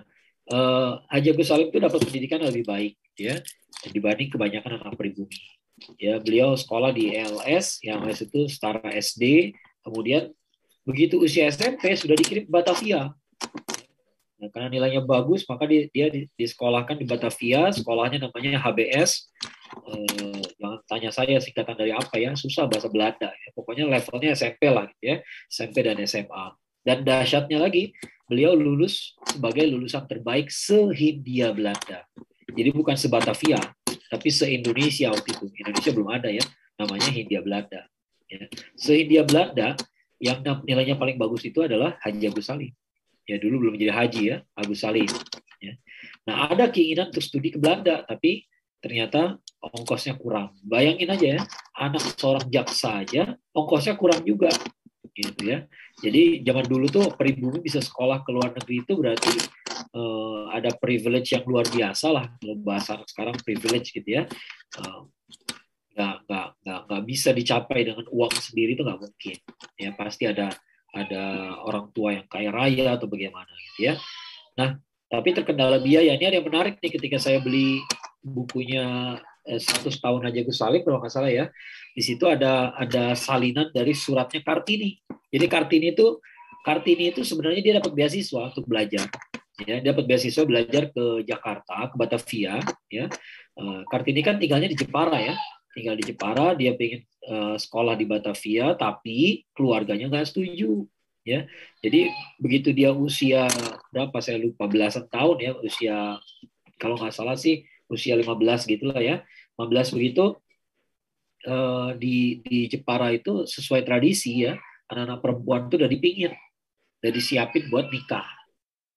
uh, Haji Agus Salim itu dapat pendidikan lebih baik gitu ya dibanding kebanyakan anak pribumi Ya, beliau sekolah di LS, yang LS itu setara SD. Kemudian begitu usia SMP sudah dikirim ke Batavia. Nah, karena nilainya bagus, maka dia, dia disekolahkan di Batavia. Sekolahnya namanya HBS. Eh, jangan tanya saya singkatan dari apa ya, susah bahasa Belanda. Ya. Pokoknya levelnya SMP lah, gitu ya, SMP dan SMA. Dan dahsyatnya lagi, beliau lulus sebagai lulusan terbaik se-Hindia Belanda. Jadi bukan se-Batavia, tapi se-Indonesia waktu itu. Indonesia belum ada ya, namanya Hindia Belanda. Ya. Se-Hindia Belanda yang nilainya paling bagus itu adalah Haji Agus Salim. Ya dulu belum menjadi haji ya, Agus Salim. Ya. Nah ada keinginan untuk studi ke Belanda, tapi ternyata ongkosnya kurang. Bayangin aja ya, anak seorang jaksa aja ongkosnya kurang juga gitu ya. Jadi zaman dulu tuh pribumi bisa sekolah ke luar negeri itu berarti uh, ada privilege yang luar biasa lah kalau bahasa sekarang privilege gitu ya. Uh, nggak nggak nggak nggak bisa dicapai dengan uang sendiri itu nggak mungkin ya pasti ada ada orang tua yang kaya raya atau bagaimana gitu ya nah tapi terkendala biaya ini ada yang menarik nih ketika saya beli bukunya 100 eh, tahun aja Gus Salim kalau nggak salah ya. Di situ ada ada salinan dari suratnya Kartini. Jadi Kartini itu Kartini itu sebenarnya dia dapat beasiswa untuk belajar. Ya, dia dapat beasiswa belajar ke Jakarta, ke Batavia, ya. Eh, Kartini kan tinggalnya di Jepara ya. Tinggal di Jepara, dia pengen uh, sekolah di Batavia tapi keluarganya nggak setuju ya. Jadi begitu dia usia berapa saya lupa belasan tahun ya, usia kalau nggak salah sih usia 15 gitulah ya. 15 begitu eh, di di Jepara itu sesuai tradisi ya anak-anak perempuan itu udah dipingin udah disiapin buat nikah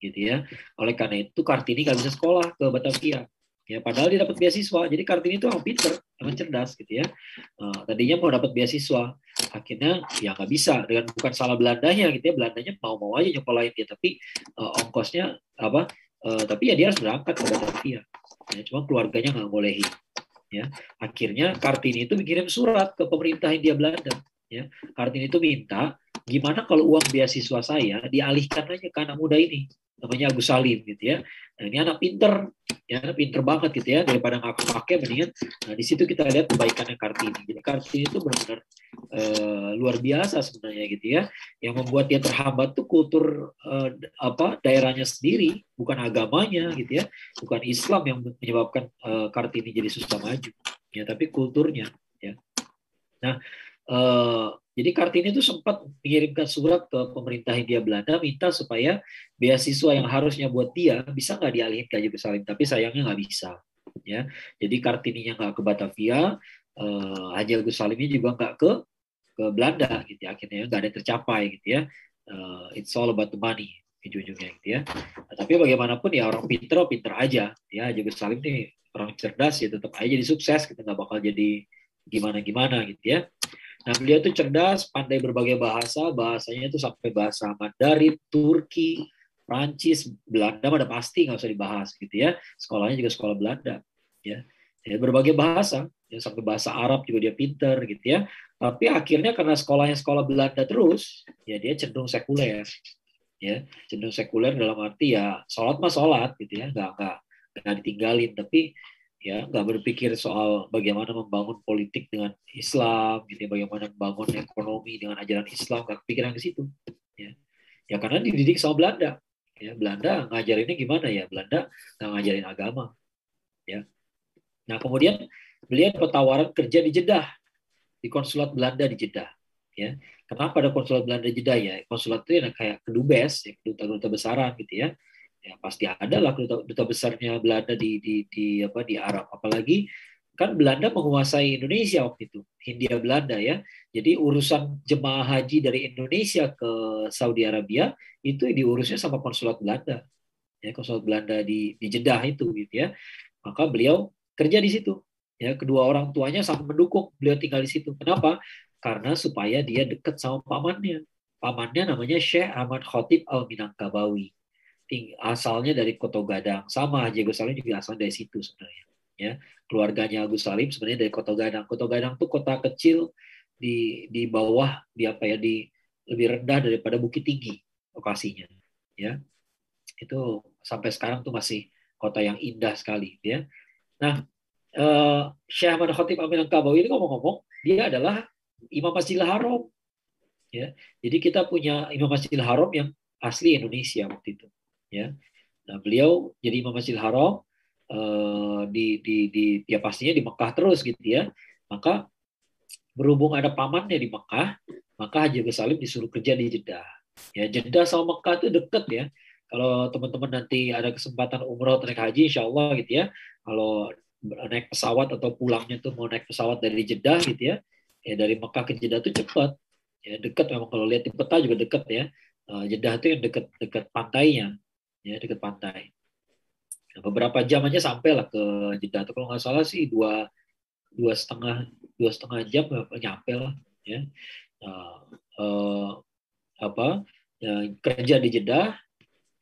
gitu ya. Oleh karena itu Kartini nggak bisa sekolah ke Batavia ya padahal dia dapat beasiswa. Jadi Kartini itu orang pinter emang cerdas gitu ya. Uh, tadinya mau dapat beasiswa akhirnya ya nggak bisa dengan bukan salah Belandanya gitu ya. Belandanya mau mau aja nyekolahin dia tapi uh, ongkosnya apa uh, tapi ya dia harus berangkat ke Batavia ya, cuma keluarganya nggak bolehin ya. Akhirnya Kartini itu mengirim surat ke pemerintah Hindia Belanda ya. Kartini itu minta gimana kalau uang beasiswa saya dialihkan aja ke anak muda ini namanya Agus Salim gitu ya. Nah, ini anak pinter, ya anak pinter banget gitu ya daripada nggak pakai mendingan. Nah di situ kita lihat kebaikannya Kartini. Jadi Kartini itu benar-benar uh, luar biasa sebenarnya gitu ya. Yang membuat dia terhambat tuh kultur uh, apa daerahnya sendiri, bukan agamanya gitu ya, bukan Islam yang menyebabkan uh, Kartini jadi susah maju, ya tapi kulturnya ya. Nah uh, jadi Kartini itu sempat mengirimkan surat ke pemerintah Hindia Belanda minta supaya beasiswa yang harusnya buat dia bisa nggak dialihin ke Yerusalem, tapi sayangnya nggak bisa. Ya, jadi Kartininya nggak ke Batavia, uh, Haji Agus Salimnya juga nggak ke ke Belanda gitu ya. Akhirnya nggak ada tercapai gitu ya. Uh, it's all about the money ujung-ujungnya gitu ya. Nah, tapi bagaimanapun ya orang pinter, pinter aja. Ya, Haji Salim nih orang cerdas ya tetap aja jadi sukses, kita nggak bakal jadi gimana-gimana gitu ya. Nah, beliau itu cerdas, pandai berbagai bahasa, bahasanya itu sampai bahasa Mandarin, Turki, Prancis, Belanda udah pasti nggak usah dibahas gitu ya. Sekolahnya juga sekolah Belanda, ya. ya berbagai bahasa, ya sampai bahasa Arab juga dia pinter gitu ya. Tapi akhirnya karena sekolahnya sekolah Belanda terus, ya dia cenderung sekuler, ya cenderung sekuler dalam arti ya sholat mah sholat gitu ya, nggak nggak nggak ditinggalin. Tapi ya nggak berpikir soal bagaimana membangun politik dengan Islam gitu ya, bagaimana membangun ekonomi dengan ajaran Islam nggak kepikiran ke situ ya. Ya karena dididik sama Belanda ya. Belanda ngajarinnya gimana ya? Belanda nggak ngajarin agama ya. Nah kemudian beliau tawaran kerja di Jeddah di konsulat Belanda di Jeddah ya. Kenapa ada konsulat Belanda di Jeddah ya? Konsulat itu ya kayak kedubes ya kedutaan duta besaran gitu ya ya pasti ada lah duta, duta besarnya Belanda di, di di apa di Arab. Apalagi kan Belanda menguasai Indonesia waktu itu Hindia Belanda ya. Jadi urusan jemaah haji dari Indonesia ke Saudi Arabia itu diurusnya sama konsulat Belanda. Ya konsulat Belanda di di Jeddah itu gitu ya. Maka beliau kerja di situ. Ya kedua orang tuanya sangat mendukung beliau tinggal di situ. Kenapa? Karena supaya dia dekat sama pamannya. Pamannya namanya Syekh Ahmad Khotib Al Minangkabawi asalnya dari Koto Gadang. Sama Haji Agus Salim juga asal dari situ sebenarnya. Ya, keluarganya Agus Salim sebenarnya dari Koto Gadang. Koto Gadang tuh kota kecil di di bawah di apa ya di lebih rendah daripada Bukit Tinggi lokasinya. Ya, itu sampai sekarang tuh masih kota yang indah sekali. Ya, nah uh, Syekh Ahmad Khatib Amin Kabawi ini ngomong-ngomong dia adalah Imam Masjidil Haram. Ya, jadi kita punya Imam Masjidil Haram yang asli Indonesia waktu itu ya. Nah beliau jadi Imam Masjidil Haram uh, di, di di ya pastinya di Mekah terus gitu ya. Maka berhubung ada pamannya di Mekah maka Haji Agus Salim disuruh kerja di Jeddah. Ya Jeddah sama Mekah itu deket ya. Kalau teman-teman nanti ada kesempatan umroh atau naik haji insya Allah gitu ya. Kalau naik pesawat atau pulangnya tuh mau naik pesawat dari Jeddah gitu ya. Ya dari Mekah ke Jeddah tuh cepat ya dekat memang kalau lihat di peta juga dekat ya. Uh, Jeddah itu yang dekat dekat pantainya ya dekat pantai. Nah, beberapa jam aja sampai lah ke Jeddah. Kalau nggak salah sih dua dua setengah dua setengah jam nyampe lah ya. Nah, uh, apa ya, kerja di Jeddah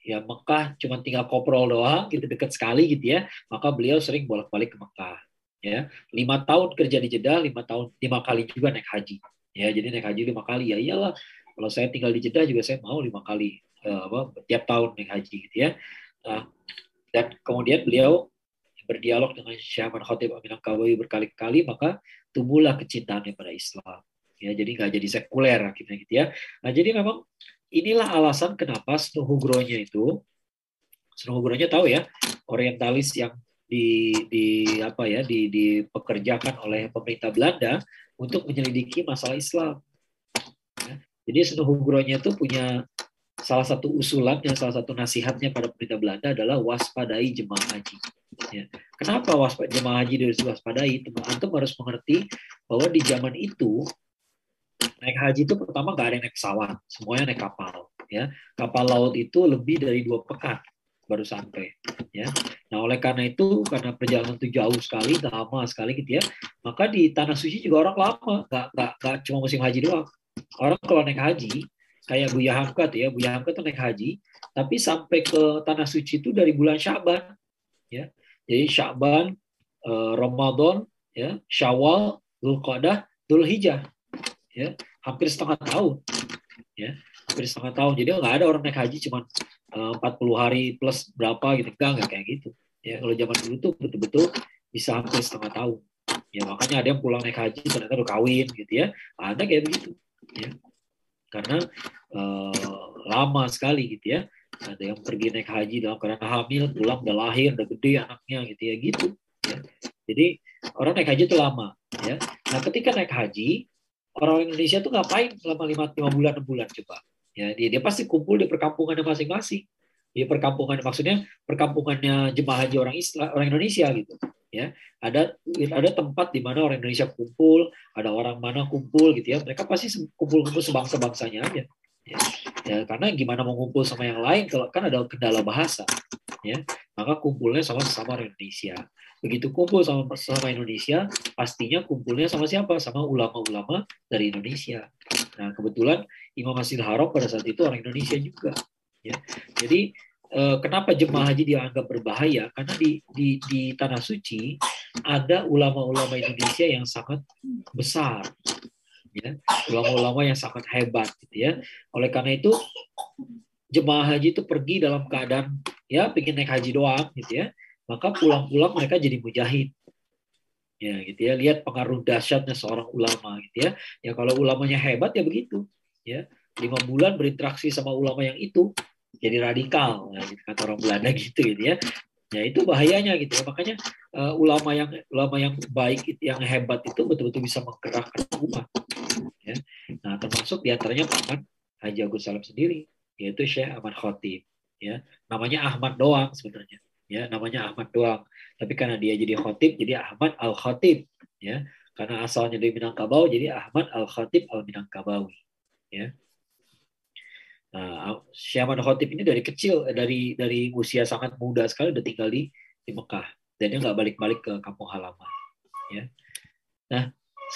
ya Mekah cuma tinggal koprol doang gitu dekat sekali gitu ya maka beliau sering bolak-balik ke Mekah ya lima tahun kerja di Jeddah lima tahun lima kali juga naik haji ya jadi naik haji lima kali ya iyalah kalau saya tinggal di Jeddah juga saya mau lima kali Eh, apa, tiap tahun naik haji gitu ya. Nah, dan kemudian beliau berdialog dengan Khatib Amin Kawawi berkali-kali maka tumbuhlah kecintaannya pada Islam. Ya, jadi nggak jadi sekuler akhirnya gitu ya. Nah, jadi memang inilah alasan kenapa Snuhugronya itu Snuhugronya tahu ya, orientalis yang di, di apa ya di, dipekerjakan oleh pemerintah Belanda untuk menyelidiki masalah Islam. Ya, jadi Snuhugronya itu punya salah satu usulannya, salah satu nasihatnya pada pemerintah Belanda adalah waspadai jemaah haji. Ya. Kenapa waspada jemaah haji harus waspadai? Antum harus mengerti bahwa di zaman itu naik haji itu pertama nggak ada yang naik pesawat, semuanya naik kapal. Ya, kapal laut itu lebih dari dua pekan baru sampai. Ya, nah oleh karena itu karena perjalanan itu jauh sekali, lama sekali gitu ya, maka di tanah suci juga orang lama, nggak cuma musim haji doang. Orang kalau naik haji kayak Buya Hamka tuh ya, Buya Hamka tuh naik haji, tapi sampai ke tanah suci itu dari bulan Syaban, ya. Jadi Syaban, eh, Ramadan, ya, Syawal, Dzulqa'dah, Dzulhijjah, ya, hampir setengah tahun, ya, hampir setengah tahun. Jadi nggak ada orang naik haji cuma 40 hari plus berapa gitu, enggak enggak kayak gitu. Ya, kalau zaman dulu tuh betul-betul bisa hampir setengah tahun. Ya makanya ada yang pulang naik haji ternyata udah kawin gitu ya. Ada kayak begitu. Ya karena uh, lama sekali gitu ya ada yang pergi naik haji dalam keadaan hamil pulang udah lahir udah gede anaknya gitu ya gitu ya. jadi orang naik haji itu lama ya. Nah ketika naik haji orang Indonesia tuh ngapain selama lima lima bulan enam bulan coba? Ya dia dia pasti kumpul di perkampungannya masing-masing di perkampungan maksudnya perkampungannya jemaah haji orang Islam orang Indonesia gitu ya. Ada ada tempat di mana orang Indonesia kumpul ada orang mana kumpul gitu ya. Mereka pasti kumpul-kumpul sebangsa bangsanya aja ya. ya karena gimana mau kumpul sama yang lain kalau kan ada kendala bahasa ya. Maka kumpulnya sama sama orang Indonesia. Begitu kumpul sama sama Indonesia pastinya kumpulnya sama siapa? Sama ulama-ulama dari Indonesia. Nah kebetulan Imam Masjidil Haram pada saat itu orang Indonesia juga ya jadi Eh, kenapa jemaah haji dianggap berbahaya? Karena di, di, di tanah suci ada ulama-ulama Indonesia yang sangat besar, ya, ulama-ulama yang sangat hebat, gitu ya. Oleh karena itu jemaah haji itu pergi dalam keadaan ya pengen naik haji doang, gitu ya. Maka pulang-pulang mereka jadi mujahid, ya gitu ya. Lihat pengaruh dahsyatnya seorang ulama, gitu ya. Ya kalau ulamanya hebat ya begitu, ya. Lima bulan berinteraksi sama ulama yang itu, jadi radikal ya, gitu, kata orang Belanda gitu gitu ya. Ya itu bahayanya gitu ya. Makanya uh, ulama yang ulama yang baik yang hebat itu betul-betul bisa menggerakkan umat ya. Nah termasuk di antaranya paman Haji Agus Salam sendiri yaitu Syekh Ahmad Khotib ya. Namanya Ahmad doang sebenarnya ya. Namanya Ahmad doang. Tapi karena dia jadi khotib jadi Ahmad al Khotib ya. Karena asalnya dari Minangkabau jadi Ahmad al Khotib al Minangkabawi ya Nah, Syahman Khotib ini dari kecil, eh, dari dari usia sangat muda sekali udah tinggal di, di Mekah. Dan dia nggak balik-balik ke kampung halaman. Ya. Nah,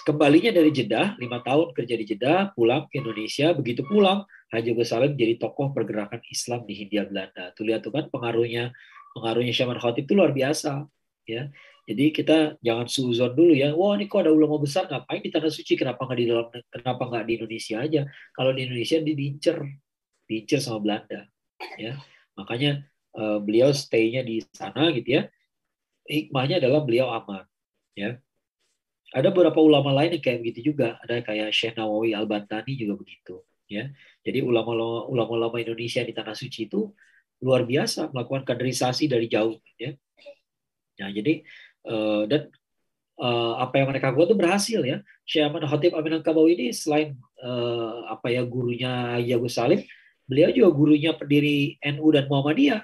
kembalinya dari Jeddah, lima tahun kerja di Jeddah, pulang ke Indonesia. Begitu pulang, Haji Salim jadi tokoh pergerakan Islam di Hindia Belanda. Tuh lihat tuh kan pengaruhnya pengaruhnya Syahman Khotib itu luar biasa. Ya, jadi kita jangan suzon dulu ya. Wah ini kok ada ulama besar ngapain di tanah suci? Kenapa nggak di dalam? Kenapa nggak di Indonesia aja? Kalau di Indonesia diincer diincar sama Belanda ya. Makanya uh, beliau stay-nya di sana gitu ya. Hikmahnya adalah beliau aman ya. Ada beberapa ulama lain yang kayak begitu juga. Ada kayak Syekh Nawawi Al Bantani juga begitu ya. Jadi ulama-ulama Indonesia di tanah suci itu luar biasa melakukan kaderisasi dari jauh ya. Nah jadi uh, dan uh, apa yang mereka buat itu berhasil ya. Syekh Ahmad Khatib Amin Kabawi ini selain uh, apa ya gurunya Yagus Salim beliau juga gurunya pendiri NU dan Muhammadiyah.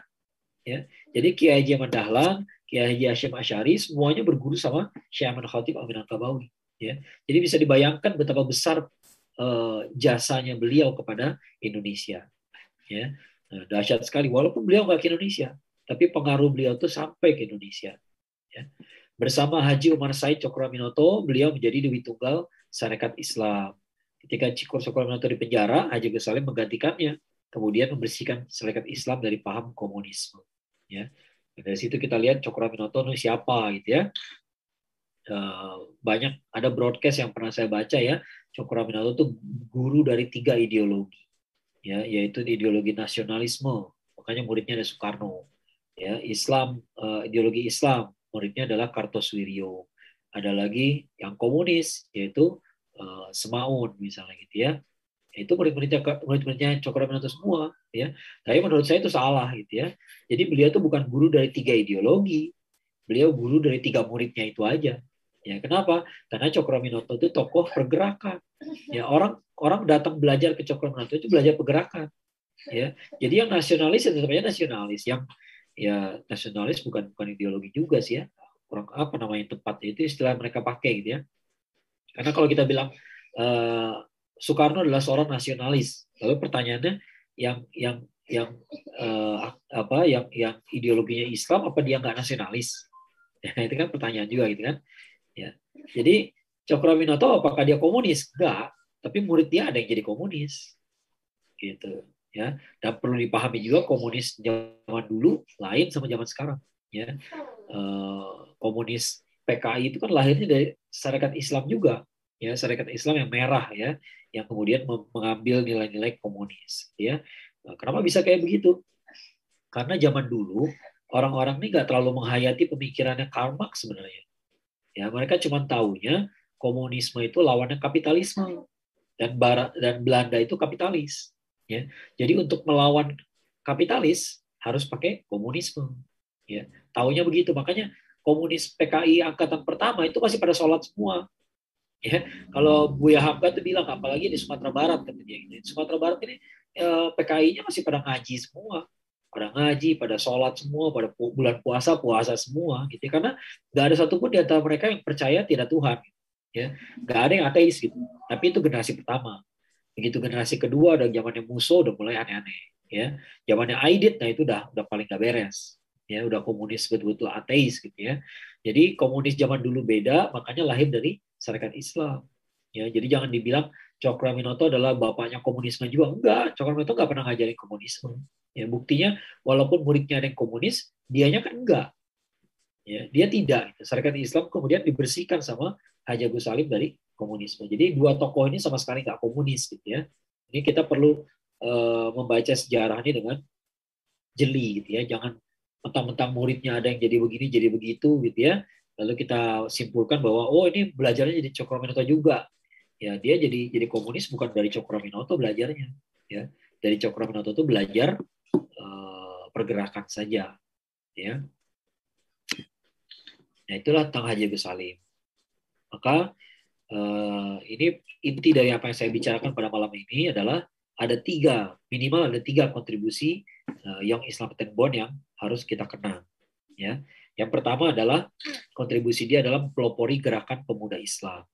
Ya. Jadi Kiai Haji Ahmad Dahlan, Kiai Haji Hashim Asyari, semuanya berguru sama Syekh Ahmad Khatib Amin Al-Kabawi. Ya. Jadi bisa dibayangkan betapa besar uh, jasanya beliau kepada Indonesia. Ya. Nah, dahsyat sekali, walaupun beliau nggak ke Indonesia, tapi pengaruh beliau itu sampai ke Indonesia. Ya. Bersama Haji Umar Said Cokroaminoto, beliau menjadi Dewi Tunggal Sarekat Islam. Ketika Cikor Cokroaminoto di penjara, Haji Gus Salim menggantikannya kemudian membersihkan serikat Islam dari paham komunisme. Ya, dari situ kita lihat Cokro Minoto siapa gitu ya. Eh, banyak ada broadcast yang pernah saya baca ya, Cokro Minoto itu guru dari tiga ideologi, ya, yaitu ideologi nasionalisme, makanya muridnya ada Soekarno, ya, Islam, eh, ideologi Islam, muridnya adalah Kartosuwiryo, ada lagi yang komunis, yaitu uh, Semaun misalnya gitu ya, itu murid-muridnya murid-muridnya Cokro Minoto semua ya. Tapi menurut saya itu salah gitu ya. Jadi beliau itu bukan guru dari tiga ideologi. Beliau guru dari tiga muridnya itu aja. Ya kenapa? Karena Cokro Minoto itu tokoh pergerakan. Ya orang orang datang belajar ke Cokro Minoto itu belajar pergerakan ya. Jadi yang nasionalis ya tetap aja nasionalis. Yang ya nasionalis bukan bukan ideologi juga sih ya. Kurang apa namanya tepatnya itu istilah mereka pakai gitu ya. Karena kalau kita bilang uh, Soekarno adalah seorang nasionalis. Lalu pertanyaannya yang yang yang uh, apa yang yang ideologinya Islam apa dia nggak nasionalis? Ya, itu kan pertanyaan juga gitu kan? Ya. Jadi Cokroaminoto apakah dia komunis? Enggak tapi murid dia ada yang jadi komunis. Gitu ya. Dan perlu dipahami juga komunis zaman dulu lain sama zaman sekarang ya. Uh, komunis PKI itu kan lahirnya dari syarikat Islam juga ya syarikat Islam yang merah ya yang kemudian mengambil nilai-nilai komunis ya Nah, kenapa bisa kayak begitu? Karena zaman dulu orang-orang ini nggak terlalu menghayati pemikirannya Karl Marx sebenarnya. Ya, mereka cuma tahunya komunisme itu lawannya kapitalisme dan Barat dan Belanda itu kapitalis. Ya, jadi untuk melawan kapitalis harus pakai komunisme. Ya, tahunya begitu. Makanya komunis PKI angkatan pertama itu masih pada sholat semua. Ya, kalau Buya Hamka itu bilang apalagi di Sumatera Barat katanya Di Sumatera Barat ini Eh, PKI-nya masih pada ngaji semua pada ngaji, pada sholat semua, pada bulan puasa puasa semua, gitu. Ya. Karena nggak ada satupun di antara mereka yang percaya tidak Tuhan, ya. Nggak ada yang ateis gitu. Tapi itu generasi pertama. Begitu generasi kedua, ada zamannya musuh udah mulai aneh-aneh, ya. Zamannya Aidit, nah itu udah udah paling gak beres, ya. Udah komunis betul-betul ateis gitu ya. Jadi komunis zaman dulu beda, makanya lahir dari syarikat Islam. Ya, jadi jangan dibilang Cokraminoto adalah bapaknya komunisme juga. Enggak, Cokraminoto nggak pernah ngajarin komunisme. Ya, buktinya walaupun muridnya ada yang komunis, dianya kan enggak. Ya, dia tidak. Syarikat Islam kemudian dibersihkan sama Haji Agus Salim dari komunisme. Jadi dua tokoh ini sama sekali nggak komunis gitu ya. Ini kita perlu uh, membaca sejarahnya dengan jeli gitu ya. Jangan mentang-mentang muridnya ada yang jadi begini, jadi begitu gitu ya. Lalu kita simpulkan bahwa oh ini belajarnya jadi Cokraminoto juga. Ya dia jadi jadi komunis bukan dari Cokroaminoto belajarnya ya. Dari Cokroaminoto itu belajar uh, pergerakan saja ya. Nah itulah tentang Haji Salim. Maka uh, ini inti dari apa yang saya bicarakan pada malam ini adalah ada tiga minimal ada tiga kontribusi uh, Young Islam Bond yang harus kita kenang ya yang pertama adalah kontribusi dia dalam pelopori gerakan pemuda Islam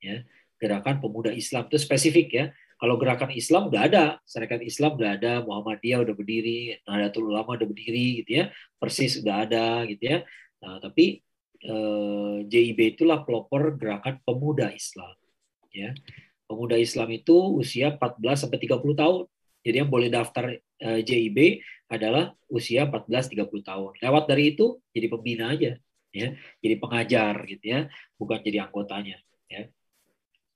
ya gerakan pemuda Islam itu spesifik ya. Kalau gerakan Islam udah ada, Serikat Islam udah ada, Muhammadiyah udah berdiri, Nahdlatul Ulama udah berdiri gitu ya, Persis udah ada gitu ya. Nah, tapi eh, JIB itulah pelopor gerakan pemuda Islam ya. Pemuda Islam itu usia 14 sampai 30 tahun. Jadi yang boleh daftar eh, JIB adalah usia 14 30 tahun. Lewat dari itu jadi pembina aja ya. Jadi pengajar gitu ya, bukan jadi anggotanya ya.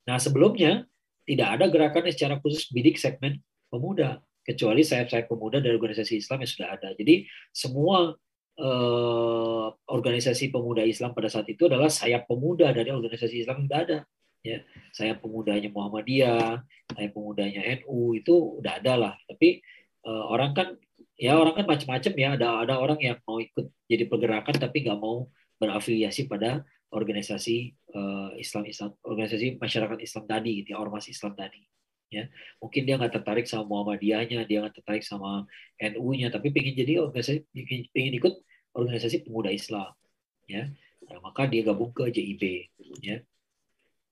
Nah, sebelumnya tidak ada gerakan secara khusus bidik segmen pemuda, kecuali sayap-sayap pemuda dari organisasi Islam yang sudah ada. Jadi semua eh, organisasi pemuda Islam pada saat itu adalah sayap pemuda dari organisasi Islam yang sudah ada. Ya, saya pemudanya Muhammadiyah, saya pemudanya NU itu udah ada lah. Tapi eh, orang kan ya orang kan macam-macam ya. Ada ada orang yang mau ikut jadi pergerakan tapi nggak mau berafiliasi pada organisasi uh, Islam Islam organisasi masyarakat Islam tadi gitu ya ormas Islam tadi ya mungkin dia nggak tertarik sama Muhammadiyahnya dia nggak tertarik sama NU-nya tapi pengen jadi organisasi pengen ikut organisasi pemuda Islam ya nah, maka dia gabung ke JIB ya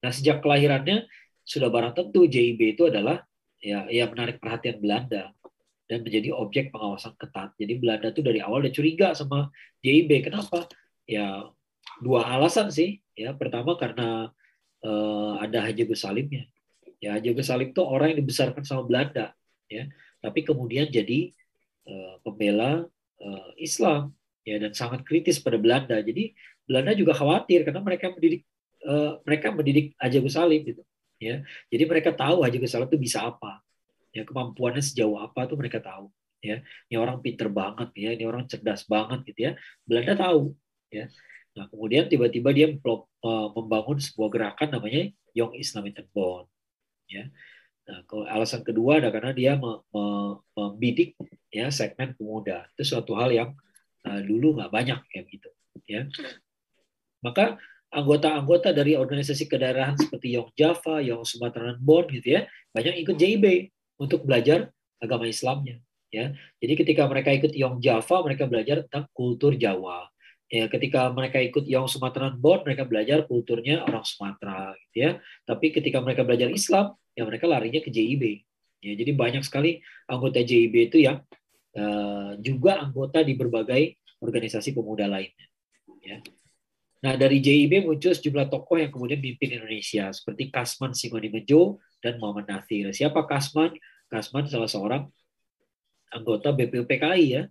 nah sejak kelahirannya sudah barang tentu JIB itu adalah ya yang menarik perhatian Belanda dan menjadi objek pengawasan ketat. Jadi Belanda tuh dari awal udah curiga sama JIB. Kenapa? Ya dua alasan sih. Ya, pertama karena uh, ada Haji Gus Salimnya. Ya, Haji Gus Salim itu orang yang dibesarkan sama Belanda, ya. Tapi kemudian jadi uh, pembela uh, Islam, ya, dan sangat kritis pada Belanda. Jadi Belanda juga khawatir karena mereka mendidik uh, mereka mendidik Haji Gus Salim gitu, ya. Jadi mereka tahu Haji Gus Salim itu bisa apa, ya kemampuannya sejauh apa tuh mereka tahu ya ini orang pinter banget ya ini orang cerdas banget gitu ya Belanda tahu ya Nah, kemudian tiba-tiba dia eh, membangun sebuah gerakan namanya Young Islamic Bond. Ya. Nah, alasan kedua adalah karena dia membidik ya segmen pemuda. Itu suatu hal yang uh, dulu nggak banyak kayak gitu. Ya. Maka anggota-anggota dari organisasi kedaerahan seperti Young Java, Young Sumatera Bond gitu ya, banyak ikut JIB untuk belajar agama Islamnya. Ya, jadi ketika mereka ikut Yong Java, mereka belajar tentang kultur Jawa. Ya, ketika mereka ikut Yong Sumatera Board, mereka belajar kulturnya orang Sumatera, gitu ya. Tapi ketika mereka belajar Islam, ya mereka larinya ke JIB. Ya, jadi banyak sekali anggota JIB itu yang uh, juga anggota di berbagai organisasi pemuda lainnya. Ya. Nah, dari JIB muncul sejumlah tokoh yang kemudian memimpin Indonesia, seperti Kasman Singonimejo dan Muhammad Nathir. Siapa Kasman? Kasman salah seorang anggota BPUPKI ya.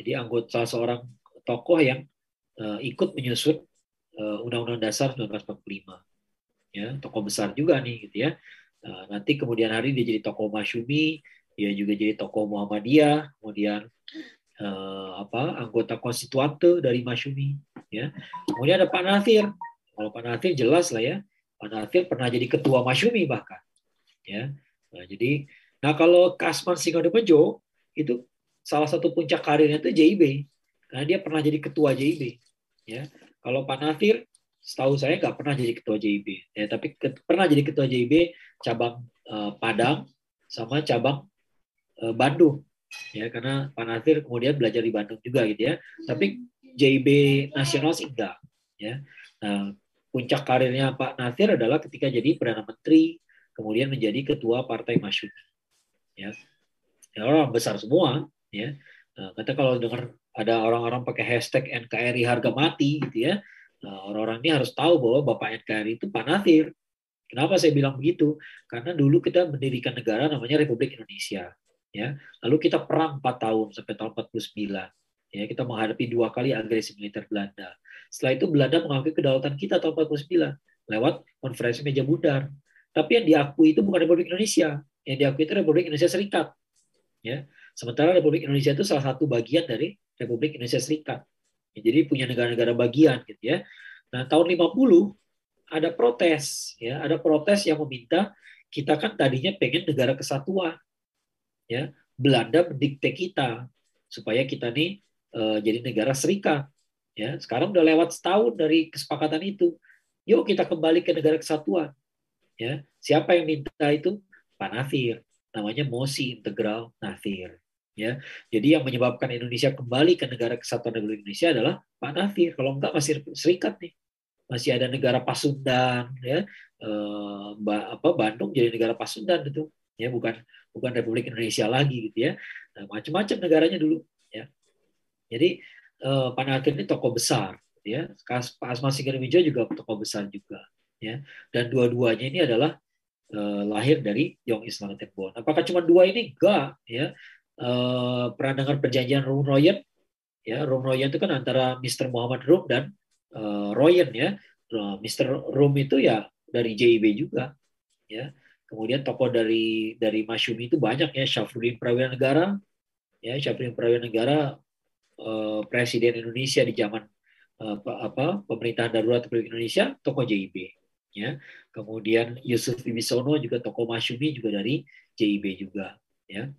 Jadi anggota salah seorang tokoh yang uh, ikut menyusun uh, Undang-Undang Dasar 1945. Ya, tokoh besar juga nih gitu ya. Uh, nanti kemudian hari dia jadi tokoh Masyumi, dia juga jadi tokoh Muhammadiyah, kemudian uh, apa anggota konstituante dari Masyumi ya. Kemudian ada Pak Nathir. Kalau Pak Nathir jelas lah ya. Pak Nathir pernah jadi ketua Masyumi bahkan. Ya. Nah, jadi nah kalau Kasman Singodemejo itu salah satu puncak karirnya itu JIB karena dia pernah jadi ketua JIB ya kalau Pak Nafir setahu saya nggak pernah jadi ketua JIB ya tapi ke, pernah jadi ketua JIB cabang uh, Padang sama cabang uh, Bandung ya karena Pak Nafir kemudian belajar di Bandung juga gitu ya. Tapi JIB nasional sih ya. Nah puncak karirnya Pak Nafir adalah ketika jadi perdana menteri kemudian menjadi ketua partai Masyumi ya. Ya orang besar semua ya. Nah, kata kalau dengar ada orang-orang pakai hashtag NKRI harga mati gitu ya nah, orang-orang ini harus tahu bahwa bapak NKRI itu Pak Nathir kenapa saya bilang begitu? Karena dulu kita mendirikan negara namanya Republik Indonesia ya. Lalu kita perang 4 tahun sampai tahun 49 ya. Kita menghadapi dua kali agresi militer Belanda. Setelah itu Belanda mengakui kedaulatan kita tahun 49 lewat konferensi meja bundar tapi yang diakui itu bukan Republik Indonesia. Yang diakui itu Republik Indonesia Serikat ya. Sementara Republik Indonesia itu salah satu bagian dari Republik Indonesia Serikat ya, jadi punya negara-negara bagian gitu ya. Nah tahun 50 ada protes ya. Ada protes yang meminta kita kan tadinya pengen negara kesatuan ya Belanda mendikte kita supaya kita nih uh, jadi negara serikat ya. Sekarang udah lewat setahun dari kesepakatan itu. Yuk kita kembali ke negara kesatuan ya. Siapa yang minta itu? Pak Nafir namanya mosi integral Nafir. Ya, jadi yang menyebabkan Indonesia kembali ke negara kesatuan Republik Indonesia adalah Pak Nafir. Kalau enggak masih serikat nih, masih ada negara Pasundan, ya, eh, apa Bandung jadi negara Pasundan itu, ya bukan bukan Republik Indonesia lagi gitu ya. Nah, macam-macam negaranya dulu, ya. Jadi eh, Nafir ini tokoh besar, ya. Pak Asma Wijo juga tokoh besar juga, ya. Dan dua-duanya ini adalah uh, lahir dari Young Islam Bond. Apakah cuma dua ini? Enggak. Ya. Uh, pernah dengar perjanjian Rum Royen? Ya, Rum Royen itu kan antara Mr. Muhammad Rum dan uh, Royen ya. Uh, Mr. Rum itu ya dari JIB juga. Ya. Kemudian tokoh dari dari Masyumi itu banyak ya. Syafruddin Prawira Negara, ya Syafruddin Prawira Negara uh, Presiden Indonesia di zaman uh, apa pemerintahan darurat Republik Indonesia, tokoh JIB ya. Kemudian Yusuf Wibisono juga tokoh Masyumi juga dari JIB juga ya.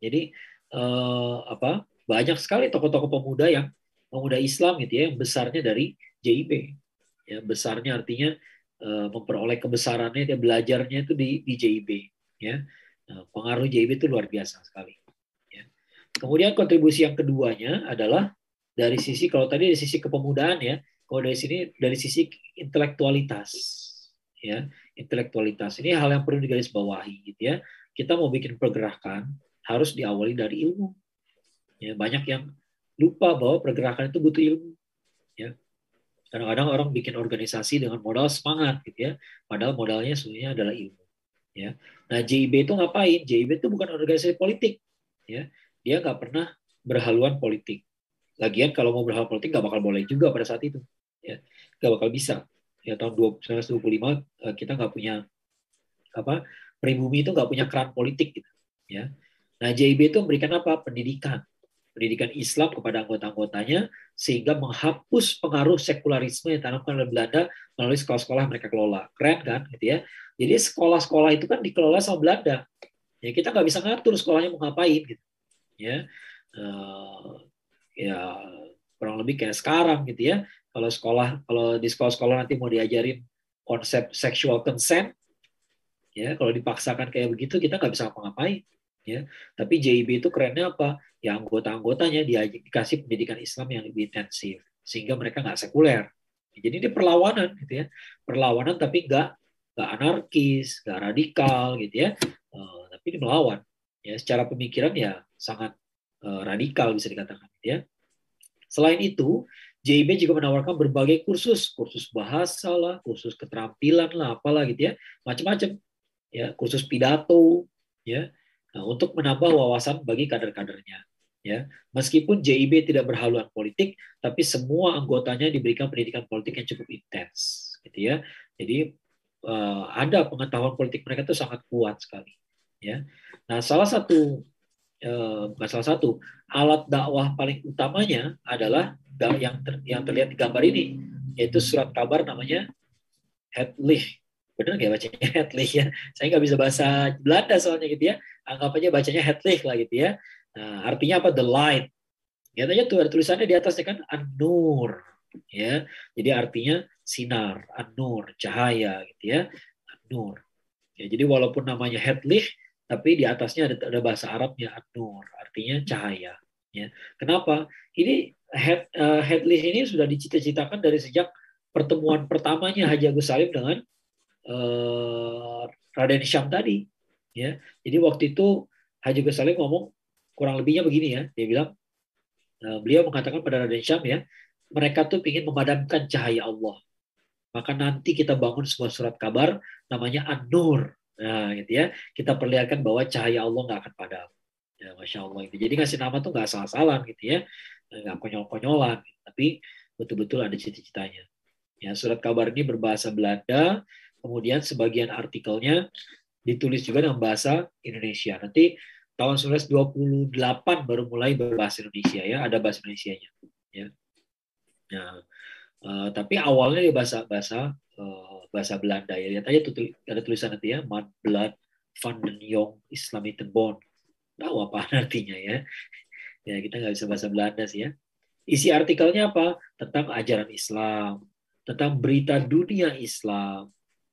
Jadi eh, apa banyak sekali tokoh-tokoh pemuda yang pemuda Islam gitu ya yang besarnya dari JIB. Ya, besarnya artinya eh, memperoleh kebesarannya dia belajarnya itu di, di JIB ya. Nah, pengaruh JIB itu luar biasa sekali. Ya. Kemudian kontribusi yang keduanya adalah dari sisi kalau tadi dari sisi kepemudaan ya, kalau dari sini dari sisi intelektualitas, ya intelektualitas ini hal yang perlu digarisbawahi, gitu ya. Kita mau bikin pergerakan harus diawali dari ilmu. Ya, banyak yang lupa bahwa pergerakan itu butuh ilmu. Ya, kadang-kadang orang bikin organisasi dengan modal semangat, gitu ya. Padahal modalnya sebenarnya adalah ilmu. Ya, nah JIB itu ngapain? JIB itu bukan organisasi politik. Ya, dia nggak pernah berhaluan politik. Lagian kalau mau berhaluan politik nggak bakal boleh juga pada saat itu ya nggak bakal bisa ya tahun 1925 eh, kita nggak punya apa pribumi itu nggak punya keran politik gitu ya nah JIB itu memberikan apa pendidikan pendidikan Islam kepada anggota-anggotanya sehingga menghapus pengaruh sekularisme yang ditanamkan oleh Belanda melalui sekolah-sekolah mereka kelola. Keren kan gitu ya? Jadi sekolah-sekolah itu kan dikelola sama Belanda. Ya kita nggak bisa ngatur sekolahnya mau ngapain gitu. Ya uh, ya kurang lebih kayak sekarang gitu ya. Kalau sekolah kalau di sekolah-sekolah nanti mau diajarin konsep sexual consent ya kalau dipaksakan kayak begitu kita nggak bisa ngapa-ngapain ya. Tapi JIB itu kerennya apa? Ya anggota-anggotanya dia dikasih pendidikan Islam yang lebih intensif sehingga mereka nggak sekuler. Jadi ini perlawanan gitu ya, perlawanan tapi nggak nggak anarkis, nggak radikal gitu ya, uh, tapi ini melawan. Ya secara pemikiran ya sangat uh, radikal bisa dikatakan gitu ya. Selain itu, JIB juga menawarkan berbagai kursus, kursus bahasa lah, kursus keterampilan lah, apalah gitu ya, macam-macam. Ya, kursus pidato, ya, nah, untuk menambah wawasan bagi kader-kadernya. Ya, meskipun JIB tidak berhaluan politik, tapi semua anggotanya diberikan pendidikan politik yang cukup intens, gitu ya. Jadi uh, ada pengetahuan politik mereka itu sangat kuat sekali. Ya, nah salah satu uh, salah satu alat dakwah paling utamanya adalah yang ter, yang terlihat di gambar ini, yaitu surat kabar namanya Hedlich benar nggak bacanya? Hedlich ya. Saya nggak bisa bahasa Belanda soalnya gitu ya. Anggap aja bacanya Hedlich lah gitu ya. Nah, artinya apa? The light. Katanya tuh ada tulisannya di atasnya kan an-nur ya. Jadi artinya sinar an-nur cahaya gitu ya. An-nur. Ya jadi walaupun namanya Hedlich tapi di atasnya ada, ada bahasa Arabnya an-nur. Artinya cahaya ya. Kenapa? Ini head, uh, Hedlich ini sudah dicita-citakan dari sejak pertemuan pertamanya Haji Agus Salim dengan uh, Raden Syam tadi. Ya, jadi waktu itu Haji Gus Salim ngomong kurang lebihnya begini ya, dia bilang uh, beliau mengatakan pada Raden Syam ya, mereka tuh ingin memadamkan cahaya Allah. Maka nanti kita bangun sebuah surat kabar namanya An-Nur. Nah, gitu ya. Kita perlihatkan bahwa cahaya Allah nggak akan padam. Ya, Masya Allah. Gitu. Jadi ngasih nama tuh nggak salah-salah gitu ya. Nggak konyol-konyolan. Tapi betul-betul ada cita-citanya. Ya, surat kabar ini berbahasa Belanda Kemudian sebagian artikelnya ditulis juga dalam bahasa Indonesia. Nanti tahun 1928 baru mulai berbahasa Indonesia ya, ada bahasa Indonesia-nya. Ya. Nah, uh, tapi awalnya di bahasa bahasa uh, bahasa Belanda ya. Lihat aja tuh ada tulisan nanti ya, Mad Blood van den Jong Bond. Tahu apa artinya ya? Ya kita nggak bisa bahasa Belanda sih ya. Isi artikelnya apa? Tentang ajaran Islam, tentang berita dunia Islam,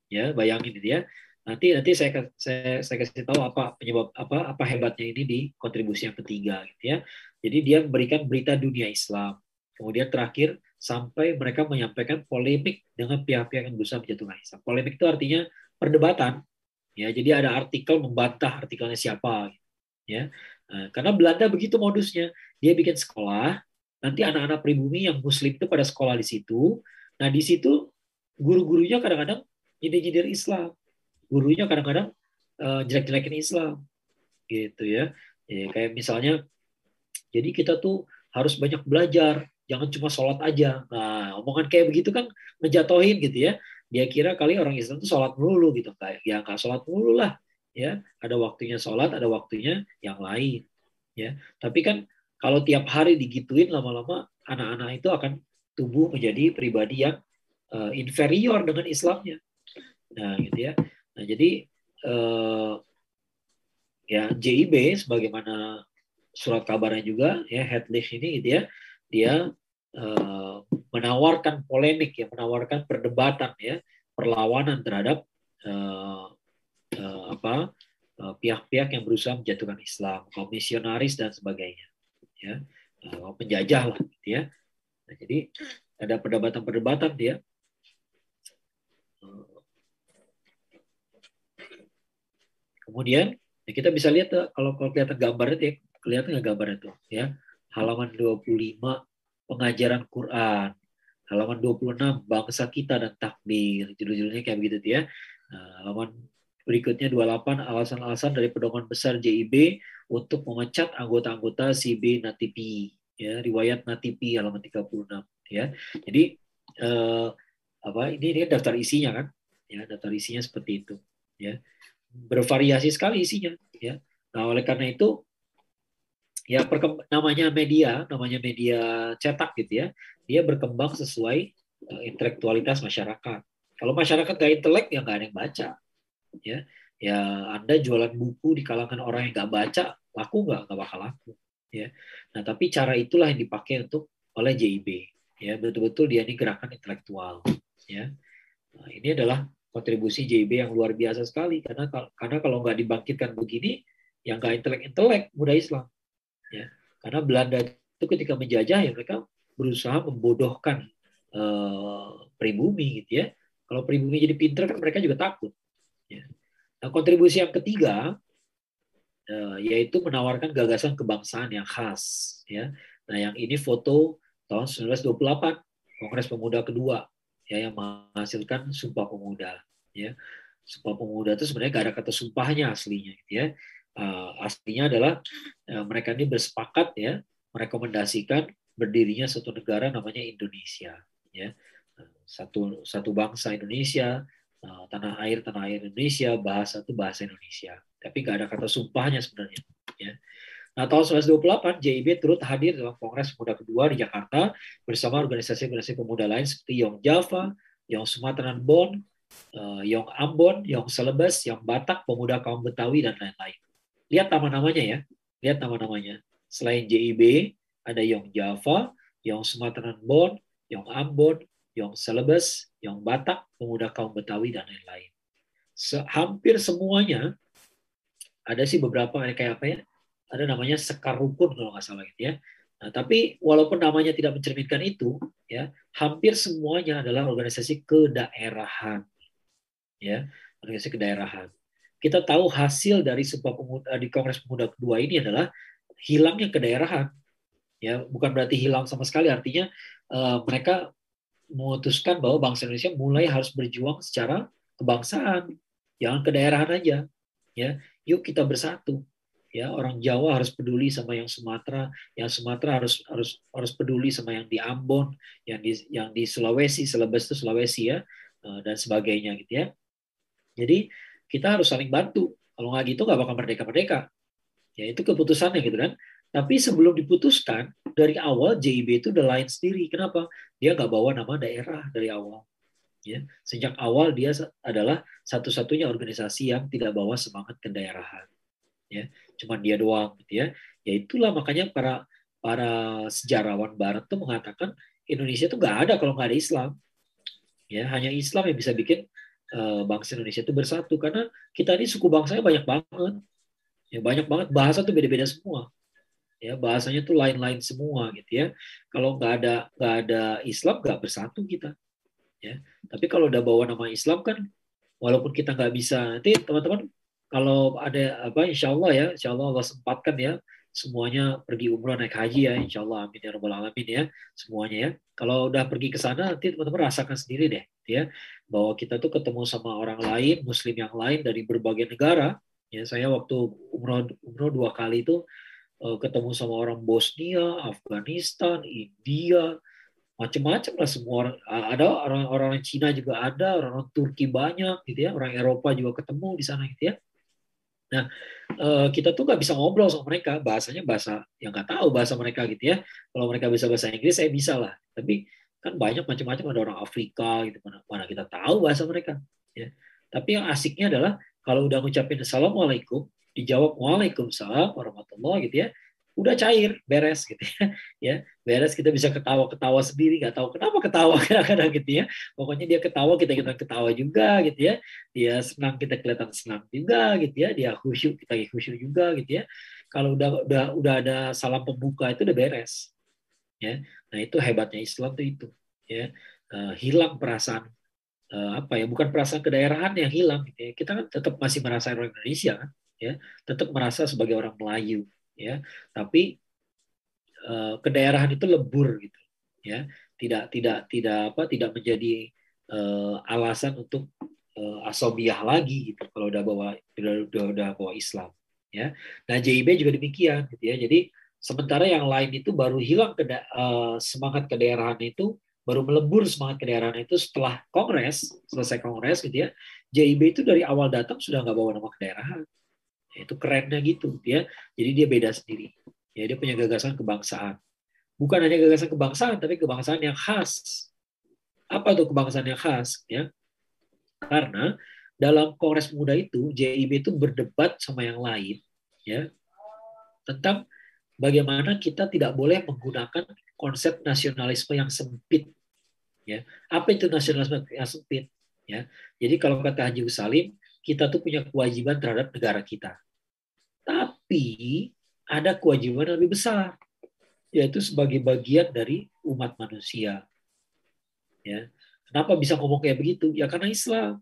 ya bayangin itu ya. Nanti nanti saya saya saya kasih tahu apa penyebab apa apa hebatnya ini di kontribusi yang ketiga gitu ya. Jadi dia memberikan berita dunia Islam. Kemudian terakhir sampai mereka menyampaikan polemik dengan pihak-pihak yang berusaha menjatuhkan Islam. Polemik itu artinya perdebatan. Ya jadi ada artikel membantah artikelnya siapa ya. Nah, karena Belanda begitu modusnya. Dia bikin sekolah nanti anak-anak pribumi yang muslim itu pada sekolah di situ. Nah di situ guru-gurunya kadang-kadang nyindir-nyindir Islam. Gurunya kadang-kadang uh, jelek-jelekin Islam. Gitu ya. ya. Kayak misalnya, jadi kita tuh harus banyak belajar, jangan cuma sholat aja. Nah, omongan kayak begitu kan ngejatohin gitu ya. Dia kira kali orang Islam tuh sholat melulu gitu. Kayak ya nggak sholat melulu lah. Ya, ada waktunya sholat, ada waktunya yang lain. Ya, tapi kan kalau tiap hari digituin lama-lama anak-anak itu akan tumbuh menjadi pribadi yang uh, inferior dengan Islamnya. Nah, gitu ya. Nah, jadi eh, ya JIB sebagaimana surat kabarnya juga ya headlist ini gitu ya, dia eh, menawarkan polemik ya, menawarkan perdebatan ya, perlawanan terhadap eh, eh, apa eh, pihak-pihak yang berusaha menjatuhkan Islam, komisionaris dan sebagainya, ya, eh, penjajah lah, gitu ya. Nah, jadi ada perdebatan-perdebatan dia Kemudian ya kita bisa lihat tuh, kalau kalau kelihatan gambarnya ya, kelihatan nggak gambarnya tuh ya. Halaman 25 pengajaran Quran. Halaman 26 bangsa kita dan takbir. Judul-judulnya kayak begitu ya. Nah, halaman berikutnya 28 alasan-alasan dari pedoman besar JIB untuk memecat anggota-anggota CB Natipi ya riwayat Natipi halaman 36 ya jadi eh, apa ini ini daftar isinya kan ya daftar isinya seperti itu ya bervariasi sekali isinya ya. Nah oleh karena itu ya namanya media namanya media cetak gitu ya dia berkembang sesuai uh, intelektualitas masyarakat. Kalau masyarakat gak intelek ya nggak ada yang baca ya. Ya anda jualan buku di kalangan orang yang nggak baca laku nggak? Nggak bakal laku ya. Nah tapi cara itulah yang dipakai untuk oleh JIB ya. Betul-betul dia ini gerakan intelektual ya. Nah, ini adalah kontribusi JB yang luar biasa sekali karena karena kalau nggak dibangkitkan begini yang nggak intelek-intelek muda Islam. Ya. Karena Belanda itu ketika menjajah ya mereka berusaha membodohkan uh, pribumi gitu ya. Kalau pribumi jadi pinter kan mereka juga takut. Ya. Nah kontribusi yang ketiga uh, yaitu menawarkan gagasan kebangsaan yang khas. Ya. Nah yang ini foto tahun 1928 Kongres Pemuda kedua ya yang menghasilkan Sumpah Pemuda. Ya. Sumpah Pemuda itu sebenarnya gak ada kata sumpahnya aslinya gitu ya. Uh, aslinya adalah uh, mereka ini bersepakat ya merekomendasikan berdirinya satu negara namanya Indonesia ya satu satu bangsa Indonesia uh, tanah air tanah air Indonesia bahasa itu bahasa Indonesia tapi nggak ada kata sumpahnya sebenarnya ya Nah, tahun 1928, JIB turut hadir dalam Kongres Pemuda kedua di Jakarta bersama organisasi-organisasi pemuda lain seperti Yong Java, Yong Sumatera Bon, uh, Yong Ambon, Yong Celebes, Yong Batak, Pemuda Kaum Betawi, dan lain-lain. Lihat nama-namanya ya. Lihat nama-namanya. Selain JIB, ada Yong Java, Yong Sumatera Bon, Yong Ambon, Yong Celebes, Yong Batak, Pemuda Kaum Betawi, dan lain-lain. Hampir semuanya, ada sih beberapa kayak apa ya, ada namanya sekar rukun kalau nggak salah gitu ya. Nah, tapi walaupun namanya tidak mencerminkan itu, ya hampir semuanya adalah organisasi kedaerahan, ya organisasi kedaerahan. Kita tahu hasil dari sebuah pemuda, di Kongres Pemuda kedua ini adalah hilangnya kedaerahan, ya bukan berarti hilang sama sekali, artinya uh, mereka memutuskan bahwa bangsa Indonesia mulai harus berjuang secara kebangsaan, jangan kedaerahan aja, ya yuk kita bersatu ya orang Jawa harus peduli sama yang Sumatera. Yang Sumatera harus harus harus peduli sama yang di Ambon yang di yang di Sulawesi Selebes itu Sulawesi ya eh, dan sebagainya gitu ya. Jadi kita harus saling bantu. Kalau nggak gitu nggak bakal merdeka merdeka ya itu keputusannya gitu kan. Tapi sebelum diputuskan dari awal JIB itu udah lain sendiri. Kenapa? Dia nggak bawa nama daerah dari awal. Ya sejak awal dia adalah satu-satunya organisasi yang tidak bawa semangat kedaerahan ya. Cuma dia doang gitu ya. Ya itulah makanya para para sejarawan Barat tuh mengatakan Indonesia tuh nggak ada kalau nggak ada Islam. Ya hanya Islam yang bisa bikin uh, bangsa Indonesia itu bersatu. Karena kita ini suku bangsanya banyak banget. Ya banyak banget. Bahasa tuh beda-beda semua. Ya bahasanya tuh lain-lain semua gitu ya. Kalau nggak ada nggak ada Islam nggak bersatu kita. Ya tapi kalau udah bawa nama Islam kan walaupun kita nggak bisa nanti teman-teman kalau ada apa insya Allah ya insya Allah Allah sempatkan ya semuanya pergi umroh naik haji ya insya Allah amin ya robbal alamin ya semuanya ya. Kalau udah pergi ke sana nanti teman-teman rasakan sendiri deh ya. Bahwa kita tuh ketemu sama orang lain muslim yang lain dari berbagai negara. Ya saya waktu umroh umroh dua kali itu eh, ketemu sama orang Bosnia Afghanistan India macam-macam lah semua orang. Ada orang-orang Cina juga ada orang-orang Turki banyak gitu ya. Orang Eropa juga ketemu di sana gitu ya Nah, eh, kita tuh nggak bisa ngobrol sama mereka, bahasanya bahasa yang nggak tahu bahasa mereka gitu ya. Kalau mereka bisa bahasa Inggris, saya bisa lah. Tapi kan banyak macam-macam ada orang Afrika gitu mana, mana kita tahu bahasa mereka. Ya. Tapi yang asiknya adalah kalau udah ngucapin assalamualaikum, dijawab waalaikumsalam warahmatullah gitu ya udah cair beres gitu ya. Ya beres kita bisa ketawa-ketawa sendiri nggak tahu kenapa ketawa kadang-kadang gitu ya. Pokoknya dia ketawa kita kita ketawa juga gitu ya. Dia senang kita kelihatan senang juga gitu ya. Dia khusyuk kita khusyuk juga gitu ya. Kalau udah udah udah ada salam pembuka itu udah beres ya. Nah itu hebatnya Islam tuh itu ya. Uh, hilang perasaan uh, apa ya bukan perasaan kedaerahan yang hilang gitu ya. Kita kan tetap masih merasa orang Indonesia kan ya. Tetap merasa sebagai orang Melayu ya. Tapi uh, kedaerahan itu lebur gitu ya. Tidak tidak tidak apa tidak menjadi uh, alasan untuk uh, asobiah lagi gitu kalau udah bawa udah, udah, udah bawa Islam ya. Nah JIB juga demikian gitu ya. Jadi sementara yang lain itu baru hilang keda, uh, semangat kedaerahan itu baru melebur semangat kedaerahan itu setelah kongres selesai kongres gitu ya JIB itu dari awal datang sudah nggak bawa nama kedaerahan itu kerennya gitu ya. Jadi dia beda sendiri. Ya dia punya gagasan kebangsaan. Bukan hanya gagasan kebangsaan tapi kebangsaan yang khas. Apa tuh kebangsaan yang khas ya? Karena dalam kongres muda itu JIB itu berdebat sama yang lain ya tentang bagaimana kita tidak boleh menggunakan konsep nasionalisme yang sempit ya. Apa itu nasionalisme yang sempit ya? Jadi kalau kata Haji Salim kita tuh punya kewajiban terhadap negara kita Tapi ada kewajiban lebih besar, yaitu sebagai bagian dari umat manusia. Ya. Kenapa bisa ngomong kayak begitu? Ya karena Islam.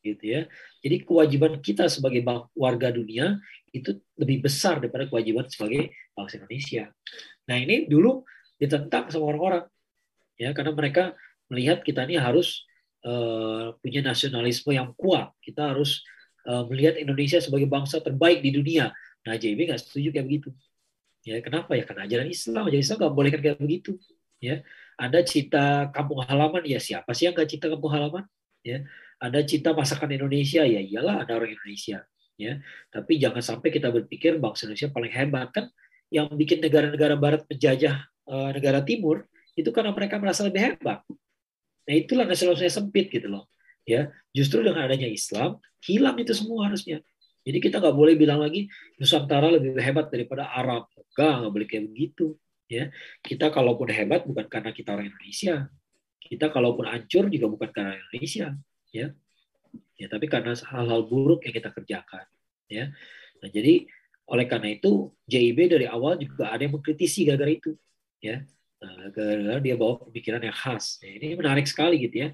Gitu ya. Jadi kewajiban kita sebagai warga dunia itu lebih besar daripada kewajiban sebagai bangsa Indonesia. Nah, ini dulu ditentang sama orang-orang. Ya, karena mereka melihat kita ini harus uh, punya nasionalisme yang kuat. Kita harus uh, melihat Indonesia sebagai bangsa terbaik di dunia. Nah, JB nggak setuju kayak begitu. Ya, kenapa ya? Karena ajaran Islam, ajaran Islam nggak boleh kayak begitu. Ya, ada cita kampung halaman, ya siapa sih yang nggak cita kampung halaman? Ya, ada cita masakan Indonesia, ya iyalah ada orang Indonesia. Ya, tapi jangan sampai kita berpikir bangsa Indonesia paling hebat kan? Yang bikin negara-negara Barat penjajah uh, negara Timur itu karena mereka merasa lebih hebat. Nah itulah nasionalisme sempit gitu loh. Ya, justru dengan adanya Islam hilang itu semua harusnya. Jadi kita nggak boleh bilang lagi Nusantara lebih hebat daripada Arab. Enggak, nggak boleh kayak begitu. Ya, kita kalaupun hebat bukan karena kita orang Indonesia. Kita kalaupun hancur juga bukan karena Indonesia. Ya, ya tapi karena hal-hal buruk yang kita kerjakan. Ya, nah jadi oleh karena itu JIB dari awal juga ada yang mengkritisi gara-gara itu. Ya, Nah, gara-gara dia bawa pemikiran yang khas. Nah, ini menarik sekali gitu ya.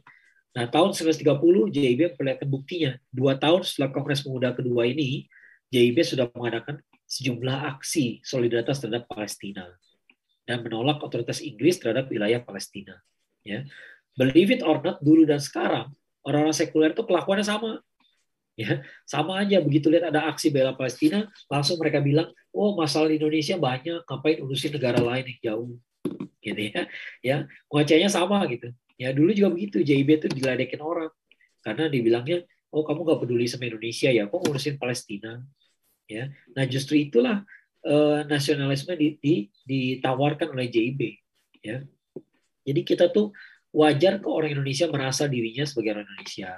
Nah, tahun 1930 JIB memperlihatkan buktinya. Dua tahun setelah Kongres Pemuda kedua ini, JIB sudah mengadakan sejumlah aksi solidaritas terhadap Palestina dan menolak otoritas Inggris terhadap wilayah Palestina. Ya, believe it or not, dulu dan sekarang orang-orang sekuler itu kelakuannya sama. Ya, sama aja begitu lihat ada aksi bela Palestina, langsung mereka bilang, oh masalah di Indonesia banyak, ngapain urusin negara lain yang jauh gitu ya ya wajahnya sama gitu ya dulu juga begitu. JIB itu diledekin orang. Karena dibilangnya oh kamu nggak peduli sama Indonesia ya kok ngurusin Palestina. Ya. Nah justru itulah uh, nasionalisme di, di, ditawarkan oleh JIB ya. Jadi kita tuh wajar ke orang Indonesia merasa dirinya sebagai orang Indonesia.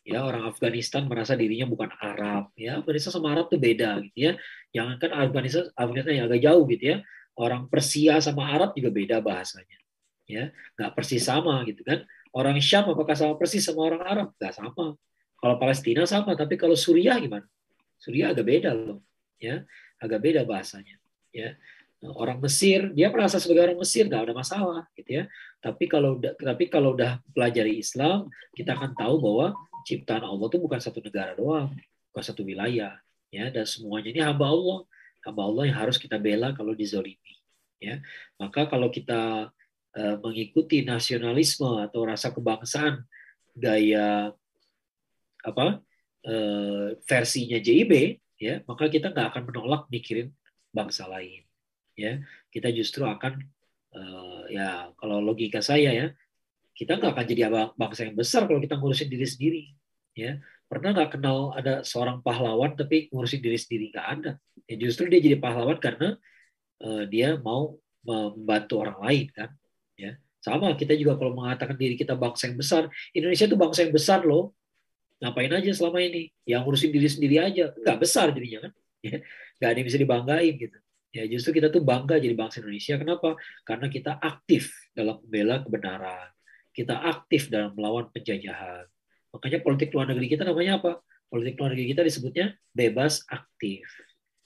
Ya orang Afghanistan merasa dirinya bukan Arab. Ya Afghanistan sama Arab tuh beda gitu ya. Jangankan Afghanistan Afghanistan yang agak jauh gitu ya. Orang Persia sama Arab juga beda bahasanya. Ya, nggak persis sama gitu kan. Orang Syam apakah sama persis sama orang Arab? Nggak sama. Kalau Palestina sama, tapi kalau Suriah gimana? Suriah agak beda loh, ya, agak beda bahasanya, ya. Orang Mesir, dia merasa sebagai orang Mesir nggak ada masalah, gitu ya. Tapi kalau tapi kalau udah pelajari Islam, kita akan tahu bahwa ciptaan Allah itu bukan satu negara doang, bukan satu wilayah, ya. Dan semuanya ini hamba Allah hamba Allah yang harus kita bela kalau dizolimi. Ya, maka kalau kita mengikuti nasionalisme atau rasa kebangsaan gaya apa uh, versinya JIB, ya, maka kita nggak akan menolak mikirin bangsa lain. Ya, kita justru akan uh, ya kalau logika saya ya, kita nggak akan jadi bangsa yang besar kalau kita ngurusin diri sendiri. Ya, pernah nggak kenal ada seorang pahlawan tapi ngurusin diri sendiri nggak ada ya justru dia jadi pahlawan karena dia mau membantu orang lain kan ya. Sama kita juga kalau mengatakan diri kita bangsa yang besar Indonesia itu bangsa yang besar loh. Ngapain aja selama ini? Yang ngurusin diri sendiri aja. Nggak besar jadinya kan ya. Nggak ada yang bisa dibanggain gitu. Ya justru kita tuh bangga jadi bangsa Indonesia. Kenapa? Karena kita aktif dalam membela kebenaran. Kita aktif dalam melawan penjajahan. Makanya politik luar negeri kita namanya apa? Politik luar negeri kita disebutnya bebas aktif.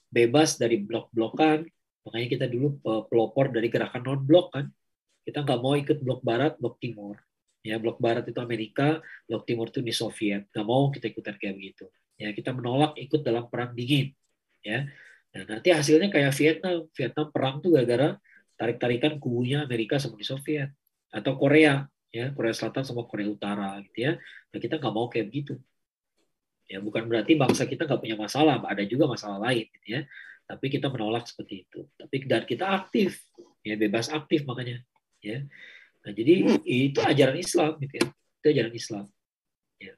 Bebas dari blok-blokan. Makanya kita dulu eh, pelopor dari gerakan non-blok kan. Kita nggak mau ikut blok barat, blok timur. Ya, blok barat itu Amerika, blok timur itu Uni Soviet. Nggak mau kita ikutan kayak begitu. Ya, kita menolak ikut dalam perang dingin. Ya, nah, nanti hasilnya kayak Vietnam. Vietnam perang tuh gara-gara tarik-tarikan kubunya Amerika sama Uni Soviet atau Korea, ya Korea Selatan sama Korea Utara gitu ya. Nah, kita nggak mau kayak begitu. Ya, bukan berarti bangsa kita nggak punya masalah, ada juga masalah lain, gitu ya. Tapi kita menolak seperti itu. Tapi dan kita aktif, ya bebas aktif makanya, ya. Nah, jadi itu ajaran Islam, gitu ya. Itu ajaran Islam. Ya.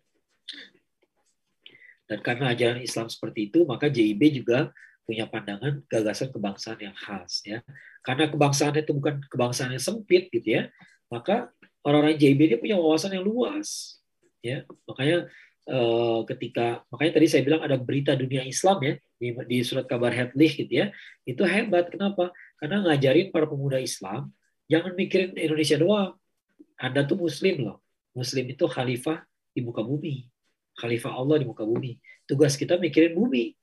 Dan karena ajaran Islam seperti itu, maka JIB juga punya pandangan gagasan kebangsaan yang khas, ya. Karena kebangsaan itu bukan kebangsaan yang sempit, gitu ya. Maka orang-orang JIB ini punya wawasan yang luas, ya. Makanya Eh, ketika makanya tadi saya bilang ada berita dunia Islam ya di, di surat kabar Hadlih gitu ya itu hebat kenapa karena ngajarin para pemuda Islam jangan mikirin Indonesia doang anda tuh Muslim loh Muslim itu khalifah di muka bumi khalifah Allah di muka bumi tugas kita mikirin bumi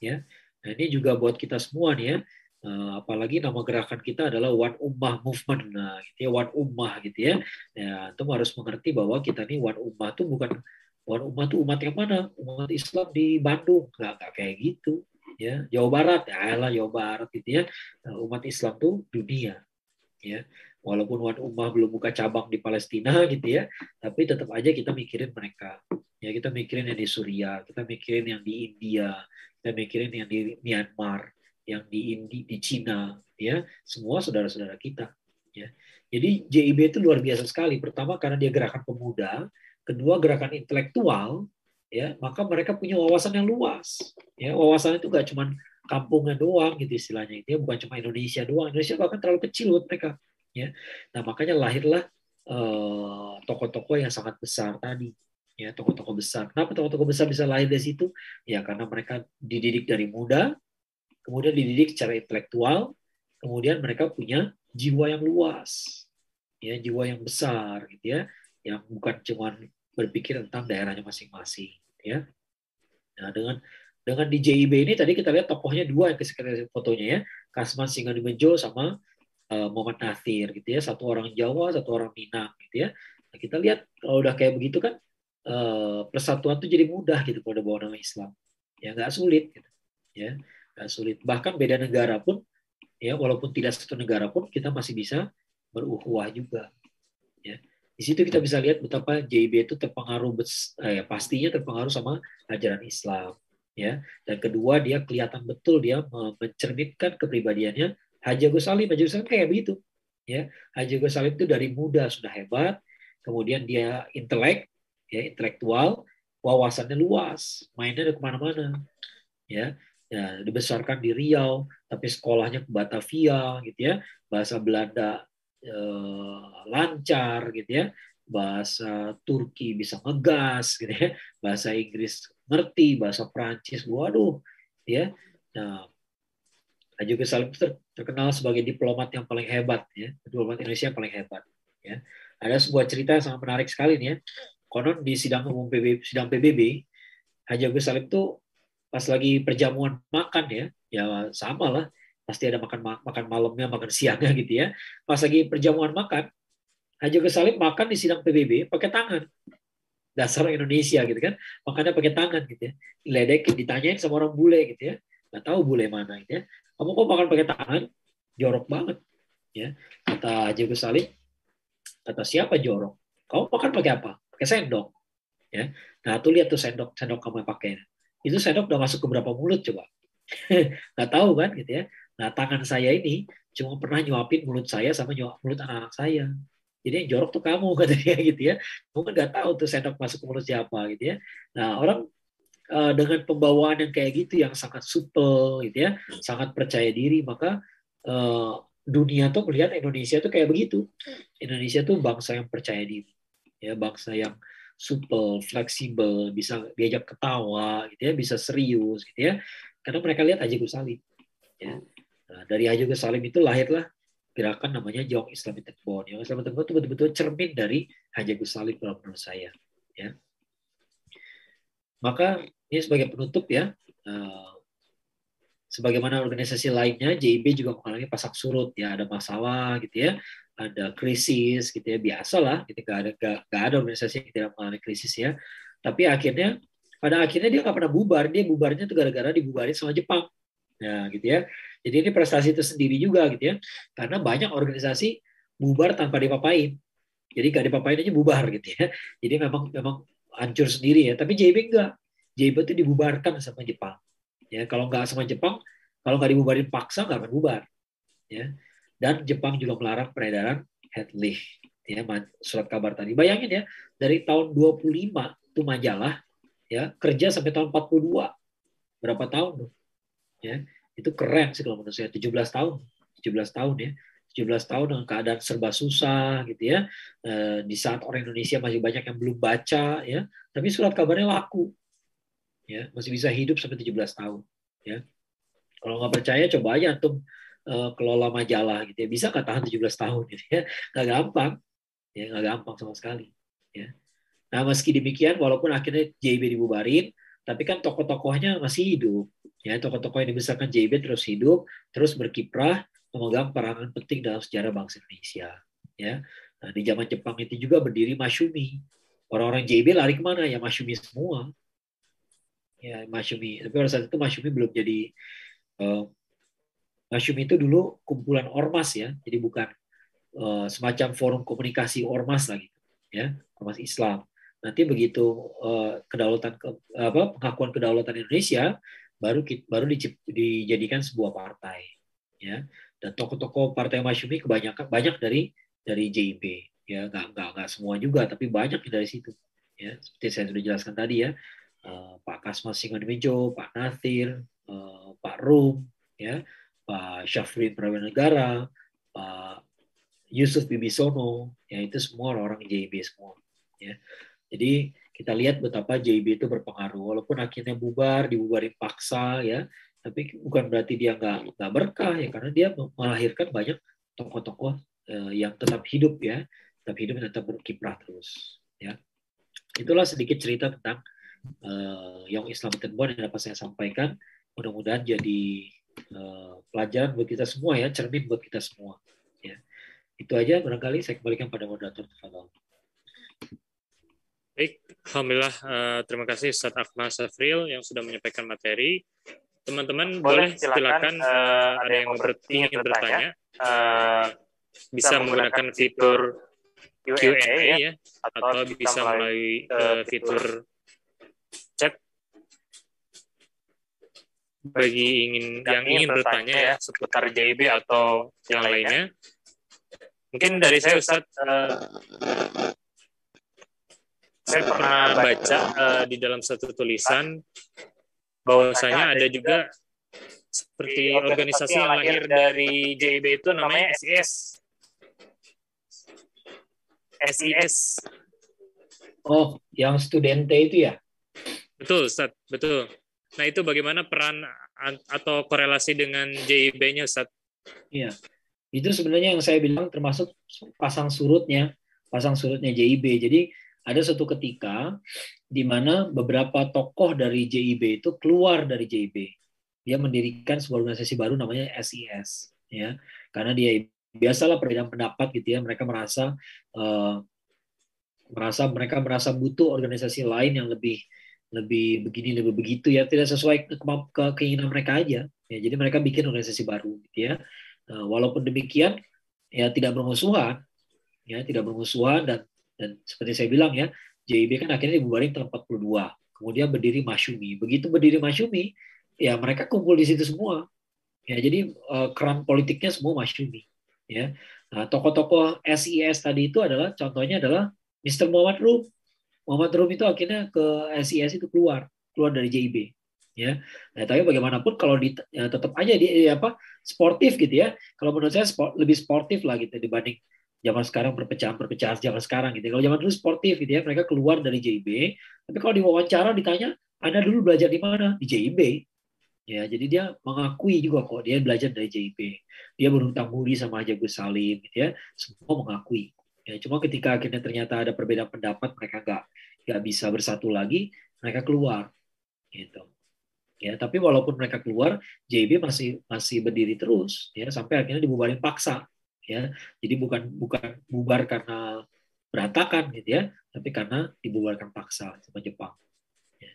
ya Nah, ini juga buat kita semua nih ya. Uh, apalagi nama gerakan kita adalah One Ummah Movement, nah, gitu ya, One Ummah gitu ya. Ya, itu harus mengerti bahwa kita nih One Ummah itu bukan One Ummah itu umat yang mana? Umat Islam di Bandung, nggak kayak gitu. Ya, Jawa Barat, ya lah Jawa Barat gitu ya. Nah, umat Islam tuh dunia, ya. Walaupun One Ummah belum buka cabang di Palestina gitu ya, tapi tetap aja kita mikirin mereka. Ya, kita mikirin yang di Suriah, kita mikirin yang di India, kita mikirin yang di Myanmar, yang di Indi, di Cina, ya semua saudara-saudara kita. Ya. Jadi JIB itu luar biasa sekali. Pertama karena dia gerakan pemuda, kedua gerakan intelektual, ya maka mereka punya wawasan yang luas. Ya wawasan itu gak cuma kampungnya doang gitu istilahnya ya bukan cuma Indonesia doang. Indonesia bahkan terlalu kecil buat mereka. Ya, nah makanya lahirlah eh, tokoh-tokoh yang sangat besar tadi ya tokoh-tokoh besar. Kenapa tokoh-tokoh besar bisa lahir dari situ? Ya karena mereka dididik dari muda, kemudian dididik secara intelektual, kemudian mereka punya jiwa yang luas, ya jiwa yang besar, gitu ya, yang bukan cuma berpikir tentang daerahnya masing-masing, ya. Nah dengan dengan di JIB ini tadi kita lihat tokohnya dua yang kita fotonya ya, Kasman Singanimejo sama uh, Muhammad Nathir, gitu ya, satu orang Jawa, satu orang Minang, gitu ya. Nah, kita lihat kalau udah kayak begitu kan uh, persatuan itu jadi mudah gitu pada bawa nama Islam, ya nggak sulit, gitu. ya sulit. Bahkan beda negara pun, ya walaupun tidak satu negara pun kita masih bisa beruhuwah juga. Ya. Di situ kita bisa lihat betapa JIB itu terpengaruh, eh, pastinya terpengaruh sama ajaran Islam. Ya. Dan kedua dia kelihatan betul dia mencerminkan kepribadiannya Haji Agus Salim. Haji Agus Salim kayak begitu. Ya. Haji Agus Salim itu dari muda sudah hebat, kemudian dia intelek, ya intelektual, wawasannya luas, mainnya ada ke mana-mana. Ya, ya dibesarkan di Riau tapi sekolahnya ke Batavia gitu ya bahasa Belanda eh, lancar gitu ya bahasa Turki bisa ngegas gitu ya bahasa Inggris ngerti bahasa Prancis waduh ya nah juga Salim terkenal sebagai diplomat yang paling hebat ya diplomat Indonesia yang paling hebat ya ada sebuah cerita yang sangat menarik sekali nih ya konon di sidang umum PBB sidang PBB Haji Agus Salim tuh pas lagi perjamuan makan ya, ya sama lah. Pasti ada makan makan malamnya, makan siangnya gitu ya. Pas lagi perjamuan makan, Haji Salim makan di sidang PBB pakai tangan. Dasar Indonesia gitu kan. Makannya pakai tangan gitu ya. Ledek ditanyain sama orang bule gitu ya. Nggak tahu bule mana gitu ya. Kamu kok makan pakai tangan? Jorok banget. Ya. Kata Haji Salim, kata siapa jorok? Kamu makan pakai apa? Pakai sendok. Ya. Nah, tuh lihat tuh sendok, sendok kamu pakai itu sendok udah masuk ke berapa mulut coba nggak tahu kan gitu ya nah tangan saya ini cuma pernah nyuapin mulut saya sama nyuap mulut anak-anak saya jadi yang jorok tuh kamu kata dia gitu ya mungkin nggak tahu tuh sendok masuk ke mulut siapa gitu ya nah orang uh, dengan pembawaan yang kayak gitu yang sangat supel gitu ya sangat percaya diri maka uh, dunia tuh melihat Indonesia tuh kayak begitu Indonesia tuh bangsa yang percaya diri ya bangsa yang supel, fleksibel, bisa diajak ketawa, gitu ya, bisa serius, gitu ya. Karena mereka lihat Haji Gus Salim. Ya. Nah, dari Haji Gus Salim itu lahirlah gerakan namanya Young Islamic Techbone. Young Islamic Techbone itu betul-betul cermin dari Haji Gus Salim kalau menurut saya. Ya. Maka ini sebagai penutup ya, uh, sebagaimana organisasi lainnya, JIB juga mengalami pasak surut ya, ada masalah gitu ya, ada krisis gitu ya biasa lah gitu gak ada gak, gak ada organisasi yang tidak mengalami krisis ya tapi akhirnya pada akhirnya dia nggak pernah bubar dia bubarnya itu gara-gara dibubarin sama Jepang ya gitu ya jadi ini prestasi itu sendiri juga gitu ya. Karena banyak organisasi bubar tanpa dipapain jadi gak dipapain aja bubar gitu ya. Jadi memang memang hancur sendiri ya. Tapi JB enggak JB itu dibubarkan sama Jepang. Ya kalau nggak sama Jepang kalau nggak dibubarin paksa nggak akan bubar. Ya. Dan Jepang juga melarang peredaran head leaf ya surat kabar tadi. Bayangin ya, dari tahun 25 itu majalah ya kerja sampai tahun 42. Berapa tahun tuh? Ya, itu keren sih kalau menurut saya 17 tahun. 17 tahun ya. 17 tahun dengan keadaan serba susah gitu ya. E, di saat orang Indonesia masih banyak yang belum baca ya, tapi surat kabarnya laku. Ya, masih bisa hidup sampai 17 tahun ya. Kalau nggak percaya coba aja antum uh, kelola majalah gitu ya bisa nggak tahan 17 tahun gitu ya nggak gampang ya nggak gampang sama sekali ya nah meski demikian walaupun akhirnya JB dibubarin tapi kan tokoh-tokohnya masih hidup Ya, tokoh-tokoh yang dibesarkan JIB terus hidup, terus berkiprah, memegang peranan penting dalam sejarah bangsa Indonesia. Ya, nah, di zaman Jepang itu juga berdiri Masyumi. Orang-orang JIB lari ke mana? Ya Masyumi semua. Ya Masyumi. Tapi pada saat itu Masyumi belum jadi uh, Masyumi itu dulu kumpulan ormas ya, jadi bukan uh, semacam forum komunikasi ormas lagi, ya ormas Islam. Nanti begitu uh, kedaulatan ke, apa pengakuan kedaulatan Indonesia baru baru dijadikan sebuah partai ya. Dan tokoh-tokoh partai Masyumi kebanyakan banyak dari dari JIP ya. Nggak nggak nggak semua juga tapi banyak dari situ ya. Seperti saya sudah jelaskan tadi ya. Uh, Pak Kasmas Singonemejo Pak Nathir uh, Pak Rum ya. Pak Syafrin Negara Pak Yusuf Bibisono ya. Itu semua orang-orang semua ya. Jadi kita lihat betapa JB itu berpengaruh walaupun akhirnya bubar dibubarin paksa ya. Tapi bukan berarti dia nggak nggak berkah ya karena dia melahirkan banyak tokoh-tokoh uh, yang tetap hidup ya. Tetap hidup dan tetap berkiprah terus ya. Itulah sedikit cerita tentang uh, Young Islam Tenbuan yang dapat saya sampaikan. Mudah-mudahan jadi uh, pelajaran buat kita semua ya cermin buat kita semua ya. Itu aja barangkali saya kembalikan pada moderator Tafadol. Alhamdulillah. Uh, terima kasih Ustaz Akmal Safril yang sudah menyampaikan materi. Teman-teman boleh, boleh silakan uh, ada yang ingin bertanya, uh, bisa menggunakan fitur Q&A ya, ya, atau bisa melalui uh, fitur chat bagi ingin yang ingin bertanya ya seputar JIB atau yang lainnya. Mungkin dari saya Ustaz uh, saya pernah baca uh, di dalam satu tulisan bahwasanya ada juga seperti organisasi yang lahir dari JIB itu namanya SIS. SIS. Oh, yang studente itu ya? Betul, Ustaz. Betul. Nah, itu bagaimana peran atau korelasi dengan JIB-nya, Ustaz? Iya. Itu sebenarnya yang saya bilang termasuk pasang surutnya, pasang surutnya JIB. Jadi ada suatu ketika di mana beberapa tokoh dari JIB itu keluar dari JIB. Dia mendirikan sebuah organisasi baru namanya SIS, ya. Karena dia biasalah perbedaan pendapat gitu ya. Mereka merasa uh, merasa mereka merasa butuh organisasi lain yang lebih lebih begini lebih begitu ya tidak sesuai ke, ke keinginan mereka aja ya jadi mereka bikin organisasi baru gitu ya uh, walaupun demikian ya tidak bermusuhan ya tidak bermusuhan dan dan seperti saya bilang ya, JIB kan akhirnya dibubarin tahun 42. Kemudian berdiri Masyumi. Begitu berdiri Masyumi, ya mereka kumpul di situ semua. Ya, jadi uh, keran politiknya semua Masyumi. Ya. Nah, tokoh-tokoh SIS tadi itu adalah contohnya adalah Mr. Muhammad Rum. Muhammad Rum itu akhirnya ke SIS itu keluar, keluar dari JIB. Ya. Nah, tapi bagaimanapun kalau di, ya, tetap aja dia ya, apa sportif gitu ya. Kalau menurut saya sport, lebih sportif lah gitu dibanding zaman sekarang perpecahan-perpecahan zaman sekarang gitu. Kalau zaman dulu sportif gitu ya, mereka keluar dari JIB, tapi kalau diwawancara ditanya, Anda dulu belajar di mana? Di JIB. Ya, jadi dia mengakui juga kok dia belajar dari JIB. Dia berhutang budi sama Haji Gus Salim gitu ya. Semua mengakui. Ya, cuma ketika akhirnya ternyata ada perbedaan pendapat, mereka nggak nggak bisa bersatu lagi, mereka keluar. Gitu. Ya, tapi walaupun mereka keluar, JIB masih masih berdiri terus ya sampai akhirnya dibubarin paksa ya. Jadi bukan bukan bubar karena berantakan gitu ya tapi karena dibubarkan paksa sama Jepang. Ya.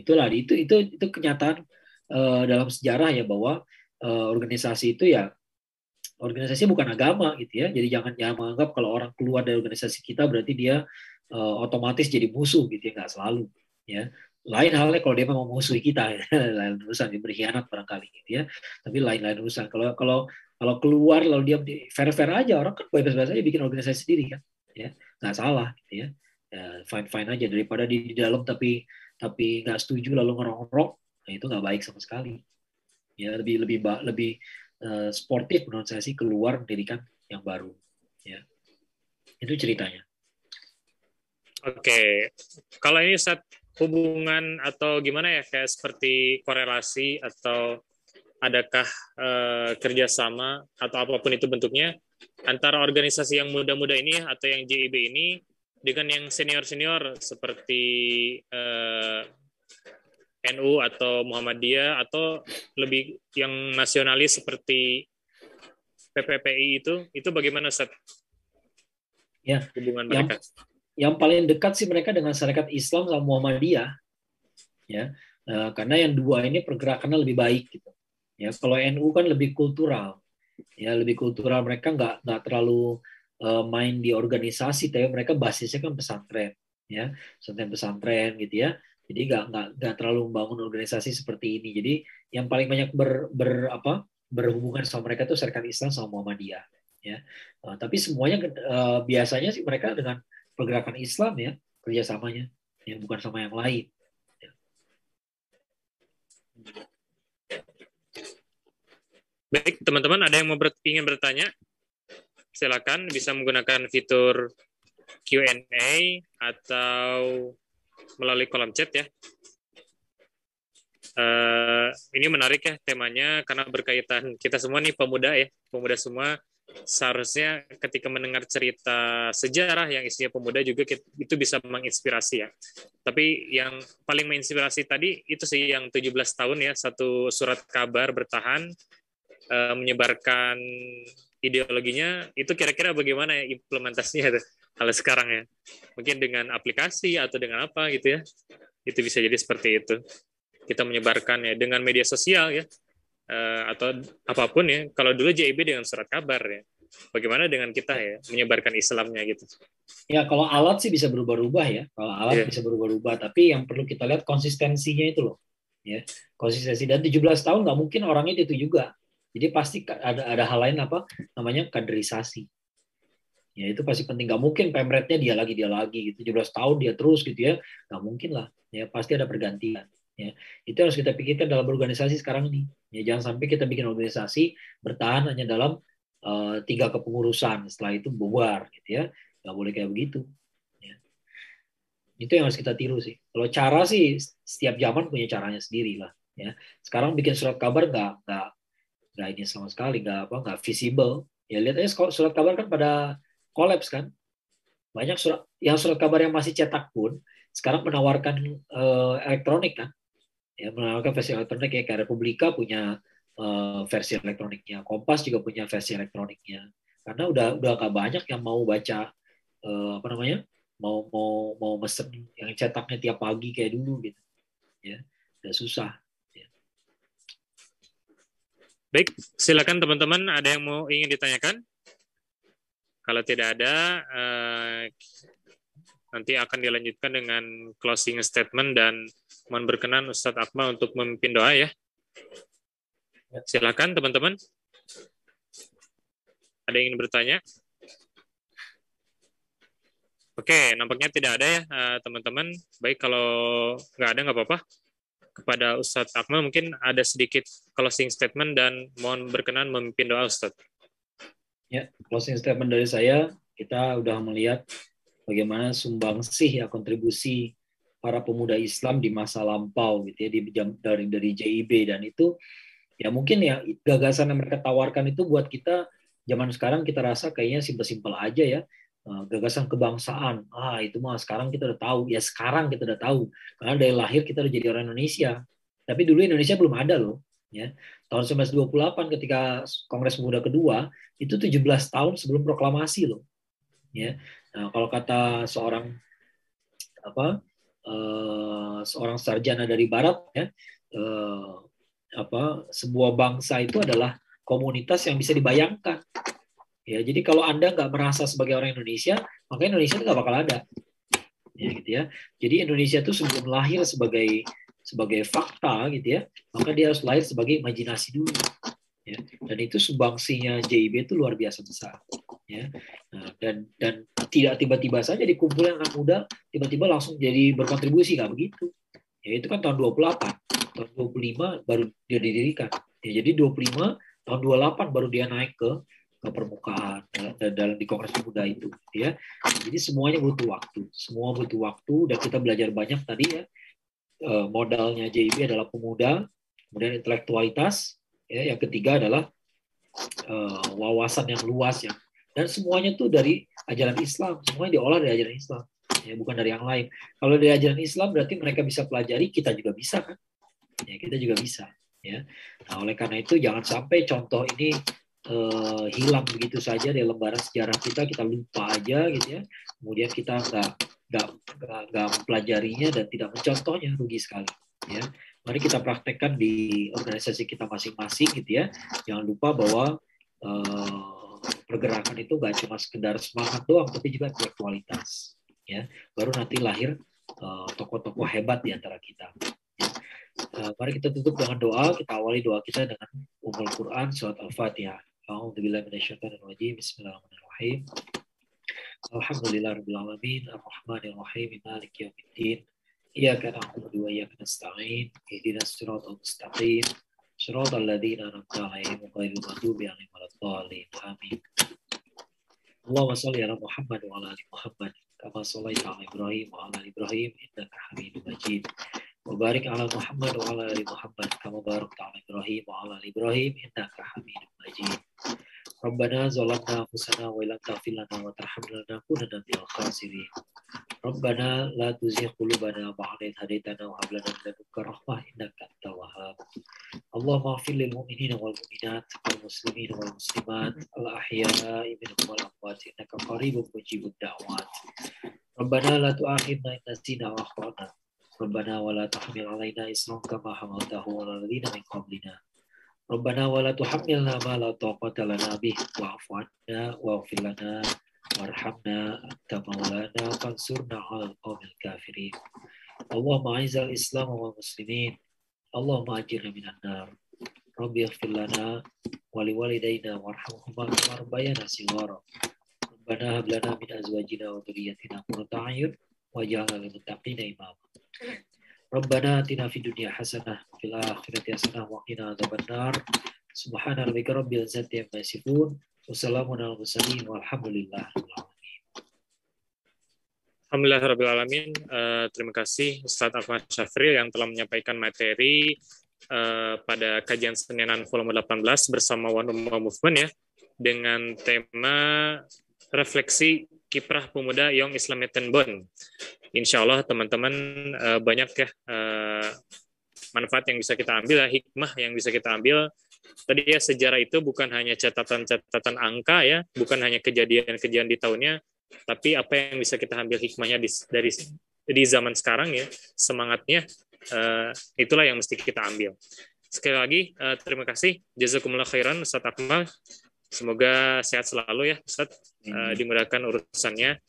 itulah itu itu itu kenyataan uh, dalam sejarah ya bahwa uh, organisasi itu ya organisasi bukan agama gitu ya. Jadi jangan jangan menganggap kalau orang keluar dari organisasi kita berarti dia uh, otomatis jadi musuh gitu ya nggak selalu ya. Lain halnya kalau dia mau memusuhi kita lain urusan dia berkhianat barangkali gitu ya. Tapi lain-lain urusan. Kalau kalau kalau keluar lalu dia fair fair aja orang kan bebas-bebas aja bikin organisasi sendiri kan ya. Nggak salah gitu ya, ya fine fine aja daripada di, di dalam tapi tapi nggak setuju lalu ngerong-ngerong nah itu nggak baik sama sekali. Ya lebih lebih lebih uh, sportif menurut saya sih keluar mendirikan yang baru ya. Itu ceritanya. Oke. Kalau ini saat hubungan atau gimana ya? Kayak seperti korelasi atau adakah uh, kerjasama atau apa pun itu bentuknya antara organisasi yang muda-muda ini atau yang JIB ini dengan yang senior-senior seperti uh, NU atau Muhammadiyah atau lebih yang nasionalis seperti PPPI itu itu bagaimana Ustaz? Ya, hubungan yang, mereka. Yang paling dekat sih mereka dengan Syarikat Islam sama Muhammadiyah. Ya. Uh, karena yang dua ini pergerakannya lebih baik gitu. Ya, kalau NU kan lebih kultural. Ya, lebih kultural mereka nggak nggak terlalu uh, main di organisasi, tapi mereka basisnya kan pesantren, ya, pesantren pesantren gitu ya. Jadi nggak nggak nggak terlalu membangun organisasi seperti ini. Jadi yang paling banyak ber, ber apa berhubungan sama mereka itu Serikat Islam sama Muhammadiyah. Ya, uh, tapi semuanya uh, biasanya sih mereka dengan pergerakan Islam ya kerjasamanya, yang bukan sama yang lain. Baik, teman-teman, ada yang mau ber ingin bertanya? Silakan bisa menggunakan fitur Q&A atau melalui kolom chat ya. Uh, ini menarik ya temanya karena berkaitan kita semua nih pemuda ya, pemuda semua seharusnya ketika mendengar cerita sejarah yang isinya pemuda juga itu bisa menginspirasi ya. Tapi yang paling menginspirasi tadi itu sih yang 17 tahun ya, satu surat kabar bertahan uh, menyebarkan ideologinya itu kira-kira bagaimana ya implementasinya kalau sekarang ya? Mungkin dengan aplikasi atau dengan apa gitu ya? Itu bisa jadi seperti itu. Kita menyebarkan ya dengan media sosial ya. Uh, atau apa pun ya. Kalau dulu JIB dengan surat kabar ya. Bagaimana dengan kita ya menyebarkan Islamnya gitu? Ya kalau alat sih bisa berubah-ubah ya. Kalau alat yeah. bisa berubah-ubah. Tapi yang perlu kita lihat konsistensinya itu loh. Ya konsistensi. Dan 17 tahun nggak mungkin orangnya itu juga jadi pasti ada ada hal lain apa namanya kaderisasi. Ya itu pasti penting. Gak mungkin pemretnya dia lagi dia lagi gitu. 17 tahun dia terus gitu ya. Gak mungkin lah. Ya pasti ada pergantian. Ya itu harus kita pikirkan dalam organisasi sekarang ini ya jangan sampai kita bikin organisasi bertahan hanya dalam uh, tiga kepengurusan. Setelah itu bubar gitu ya. Nggak boleh kayak begitu. Ya. itu yang harus kita tiru sih. Kalau cara sih setiap zaman punya caranya sendiri lah. Ya. Sekarang bikin surat kabar nggak nggak nggak ini sama sekali nggak apa nggak visible ya lihat aja surat kabar kan pada kolaps kan. Banyak surat yang surat kabar yang masih cetak pun sekarang menawarkan uh, elektronik kan. Ya, menawarkan versi elektronik ya kayak Republika punya uh, versi elektroniknya, Kompas juga punya versi elektroniknya. Karena udah udah gak banyak yang mau baca uh, apa namanya? mau mau mau mesen yang cetaknya tiap pagi kayak dulu gitu. Ya, udah susah. Baik, silakan teman-teman ada yang mau ingin ditanyakan? Kalau tidak ada, uh, nanti akan dilanjutkan dengan closing statement dan mohon berkenan Ustadz Akmal untuk memimpin doa ya. Silakan teman-teman. Ada yang ingin bertanya? Oke, nampaknya tidak ada ya eh, teman-teman. Baik kalau nggak ada nggak apa-apa. Kepada Ustadz Akmal mungkin ada sedikit closing statement dan mohon berkenan memimpin doa Ustadz. Ya, closing statement dari saya, kita udah melihat bagaimana sumbangsih ya kontribusi para pemuda Islam di masa lampau gitu ya di dari dari JIB dan itu ya mungkin ya gagasan yang mereka tawarkan itu buat kita zaman sekarang kita rasa kayaknya simpel-simpel aja ya gagasan kebangsaan. Ah itu mah sekarang kita udah tahu. Ya sekarang kita udah tahu. Karena dari lahir kita udah jadi orang Indonesia. Tapi dulu Indonesia belum ada loh ya. Tahun 1928 ketika Kongres Pemuda kedua itu 17 tahun sebelum proklamasi loh ya. Nah, kalau kata seorang apa uh, seorang sarjana dari barat ya uh, apa sebuah bangsa itu adalah komunitas yang bisa dibayangkan ya jadi kalau anda nggak merasa sebagai orang Indonesia maka Indonesia nggak bakal ada ya gitu ya jadi Indonesia itu sebelum lahir sebagai sebagai fakta gitu ya, maka dia harus lahir sebagai imajinasi dulu. Ya. Dan itu sumbangsinya JIB itu luar biasa besar. Ya. Nah, dan dan tidak tiba-tiba saja dikumpulkan anak muda, tiba-tiba langsung jadi berkontribusi nggak begitu. Ya itu kan tahun 28, tahun 25 baru dia didirikan. Ya, jadi 25 tahun 28 baru dia naik ke permukaan dalam di Kongres Pemuda itu ya. Jadi semuanya butuh waktu, semua butuh waktu dan kita belajar banyak tadi ya Eh, modalnya JIB adalah pemuda, kemudian intelektualitas, ya, yang ketiga adalah uh, wawasan yang luas ya. Dan semuanya tuh dari ajaran Islam, semuanya diolah dari ajaran Islam, ya bukan dari yang lain. Kalau dari ajaran Islam berarti mereka bisa pelajari, kita juga bisa kan. ya kita juga bisa ya nah oleh karena itu jangan sampai contoh ini uh, hilang begitu saja di lembaran sejarah kita kita lupa aja gitu ya. Kemudian kita nggak nggak nggak mempelajarinya dan tidak mencontohnya rugi sekali ya. Mari kita praktekkan di organisasi kita masing-masing gitu ya. Jangan lupa bahwa uh, pergerakan itu nggak cuma sekedar semangat doang tapi juga berkualitas ya. Baru nanti lahir tokoh tokoh-tokoh hebat di antara kita ya. uh, mari kita tutup dengan doa kita awali doa kita dengan umul Quran surat al-fatihah A'udzubillahiminasyaitonirrojim. Bismillahirrahmanirrahim. Alhamdulillahirrahmanirrahim. Ar-Rahmanirrahim. Malik yawmiddin. Iyaka na'budu wa iyaka nasta'in. Ihdina siratal mustaqim. Siratal ladzina an'amta 'alaihim ghairil maghdubi 'alaihim waladdallin. Amin. Allahumma shalli ala Muhammad wa ala ali Muhammad kama shallaita ala Ibrahim wa ala Ibrahim innaka Hamidum Majid. Mubarik ala Muhammad wa ala ali Muhammad kama barakta ala Ibrahim wa ala Ibrahim innaka Hamidum Majid. ربنا ظلمنا انفسنا وان لم تغفر لنا وترحمنا لنكونن من الخاسرين ربنا لا تزغ قلوبنا بعد إذ هديتنا وهب لنا من لدنك رحمة إنك أنت الوهاب اللهم اغفر للمؤمنين والمؤمنات والمسلمين والمسلمات الأحياء منهم والأموات إنك قريب مجيب الدعوات ربنا لا تؤاخذنا إن نسينا وأخطأنا ربنا ولا تحمل علينا إصرا كما حملته على الذين من قبلنا Rabbana wala tuhammilna ma la taqata lana bih wa'fu anna wa'fir lana warhamna anta maulana fansurna 'alal qawmil kafirin. Allahumma aizal Islam wa muslimin. Allahumma ajirna minan nar. Rabbi ighfir lana wa liwalidayna warhamhuma kama rabbayana sighara. Rabbana hab lana min azwajina wa duriyatina kurta'ayun wa waj'alna lil muttaqina. ربنا آتنا في الدنيا حسنة وفي الآخرة حسنة وقنا عذاب النار سبحان ربك رب العزة عما يصفون وسلام على المرسلين والحمد لله رب العالمين Alhamdulillah Uh, terima kasih Ustadz Ahmad Syafril yang telah menyampaikan materi uh, pada kajian Seninan volume 18 bersama One Ummah Movement ya dengan tema refleksi kiprah pemuda Young Islamic Bond insya Allah teman-teman uh, banyak ya uh, manfaat yang bisa kita ambil, ya, hikmah yang bisa kita ambil. Tadi ya sejarah itu bukan hanya catatan-catatan angka ya, bukan hanya kejadian-kejadian di tahunnya, tapi apa yang bisa kita ambil hikmahnya di, dari di zaman sekarang ya, semangatnya uh, itulah yang mesti kita ambil. Sekali lagi uh, terima kasih jazakumullah khairan Ustaz Akmal. Semoga sehat selalu ya Ustaz, uh, dimudahkan urusannya.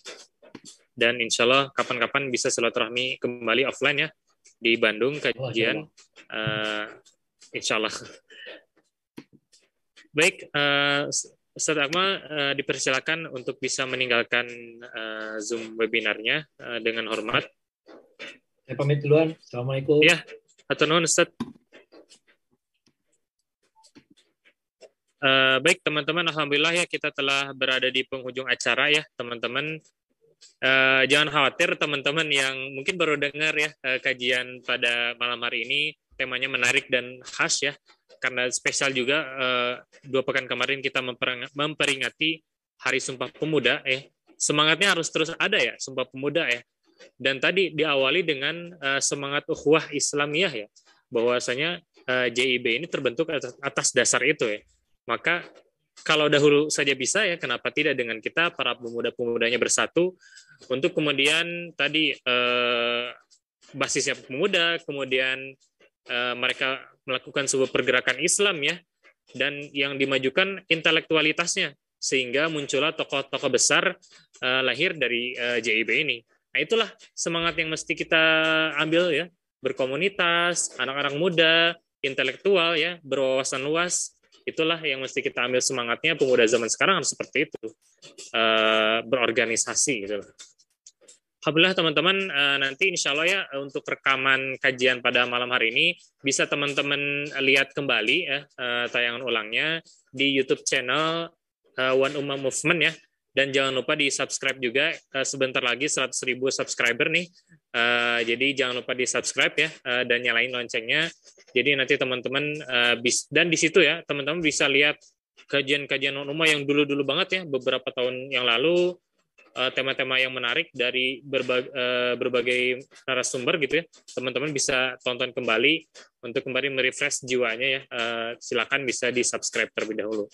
Dan insya Allah kapan-kapan bisa silaturahmi kembali offline ya di Bandung kajian. Uh, insya Allah. Baik uh, Ustaz Akmal uh, dipersilakan untuk bisa meninggalkan uh, Zoom webinarnya uh, dengan hormat. Saya pamit duluan. Assalamualaikum. Ya atau non Ustaz Uh, baik teman-teman, alhamdulillah ya kita telah berada di penghujung acara ya teman-teman. Uh, jangan khawatir teman-teman yang mungkin baru dengar ya uh, kajian pada malam hari ini temanya menarik dan khas ya. Karena spesial juga uh, dua pekan kemarin kita memperingati Hari Sumpah Pemuda eh. Semangatnya harus terus ada ya Sumpah Pemuda ya dan tadi diawali dengan uh, semangat ukhuwah Islamiyah ya bahwasanya uh, JIB ini terbentuk atas, atas dasar itu ya maka kalau dahulu saja bisa ya kenapa tidak dengan kita para pemuda-pemudanya bersatu untuk kemudian tadi eh, basisnya pemuda kemudian eh, mereka melakukan sebuah pergerakan Islam ya dan yang dimajukan intelektualitasnya sehingga muncullah tokoh-tokoh besar eh, lahir dari eh, JIB ini. Nah itulah semangat yang mesti kita ambil ya berkomunitas anak-anak muda intelektual ya berwawasan luas itulah yang mesti kita ambil semangatnya. Pemuda zaman sekarang harus seperti itu. Uh, berorganisasi gitu. Alhamdulillah teman-teman uh, nanti insya Allah ya untuk rekaman kajian pada malam hari ini bisa teman-teman lihat kembali ya uh, tayangan ulangnya di YouTube channel One Ummah Movement ya. Dan jangan lupa di subscribe juga sebentar lagi 100 ribu subscriber nih. Jadi jangan lupa di subscribe ya dan nyalain loncengnya jadi nanti teman-teman uh, dan di situ ya teman-teman bisa lihat kajian-kajian rumah yang dulu-dulu banget ya beberapa tahun yang lalu eh, tema-tema yang menarik dari berbagai, eh, berbagai narasumber gitu ya. Teman-teman bisa tonton kembali untuk kembali merefresh jiwanya ya. Eh, silakan bisa di subscribe terlebih dahulu.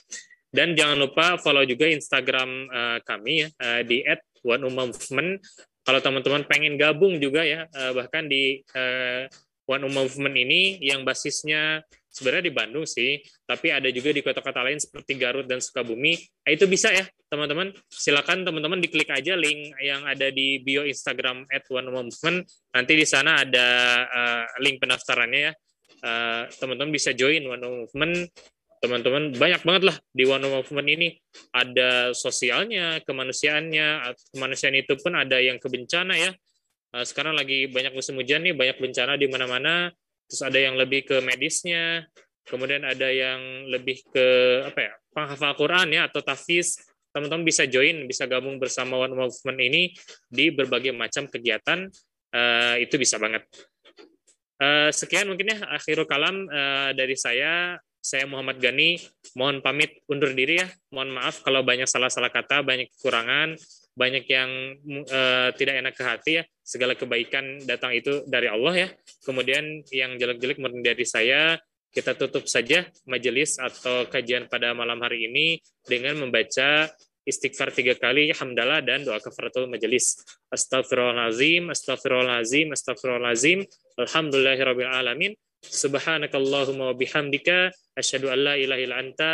Dan jangan lupa follow juga Instagram eh, kami ya eh, di @oneummovement. Kalau teman-teman pengen gabung juga ya, eh, bahkan di eh, One Movement ini yang basisnya sebenarnya di Bandung sih, tapi ada juga di kota-kota lain seperti Garut dan Sukabumi. Nah, itu bisa ya, teman-teman. Silakan teman-teman diklik aja link yang ada di bio Instagram @one_movement. Nanti di sana ada uh, link pendaftarannya ya. Uh, teman-teman bisa join One Movement. Teman-teman banyak banget lah di One Movement ini. Ada sosialnya, kemanusiaannya. Kemanusiaan itu pun ada yang kebencana ya. Uh, sekarang lagi banyak musim hujan nih, banyak bencana di mana-mana terus ada yang lebih ke medisnya, kemudian ada yang lebih ke apa ya penghafal Quran ya atau tafis. Teman-teman bisa join, bisa gabung bersama One Movement ini di berbagai macam kegiatan. Uh, itu bisa banget. Uh, sekian mungkin ya akhirul kalam uh, dari saya. Saya Muhammad Gani, mohon pamit undur diri ya. Mohon maaf kalau banyak salah-salah kata, banyak kekurangan, banyak yang uh, tidak enak ke hati ya. Segala kebaikan datang itu dari Allah ya. Kemudian yang jelek-jelek murni dari saya. Kita tutup saja majelis atau kajian pada malam hari ini dengan membaca istighfar tiga kali, hamdalah dan doa kafaratul majelis. Astaghfirullahalazim, astaghfirullahalazim, astaghfirullahalazim. Alhamdulillahirabbil alamin. Subhanakallahumma wa bihamdika asyhadu an la ilaha illa anta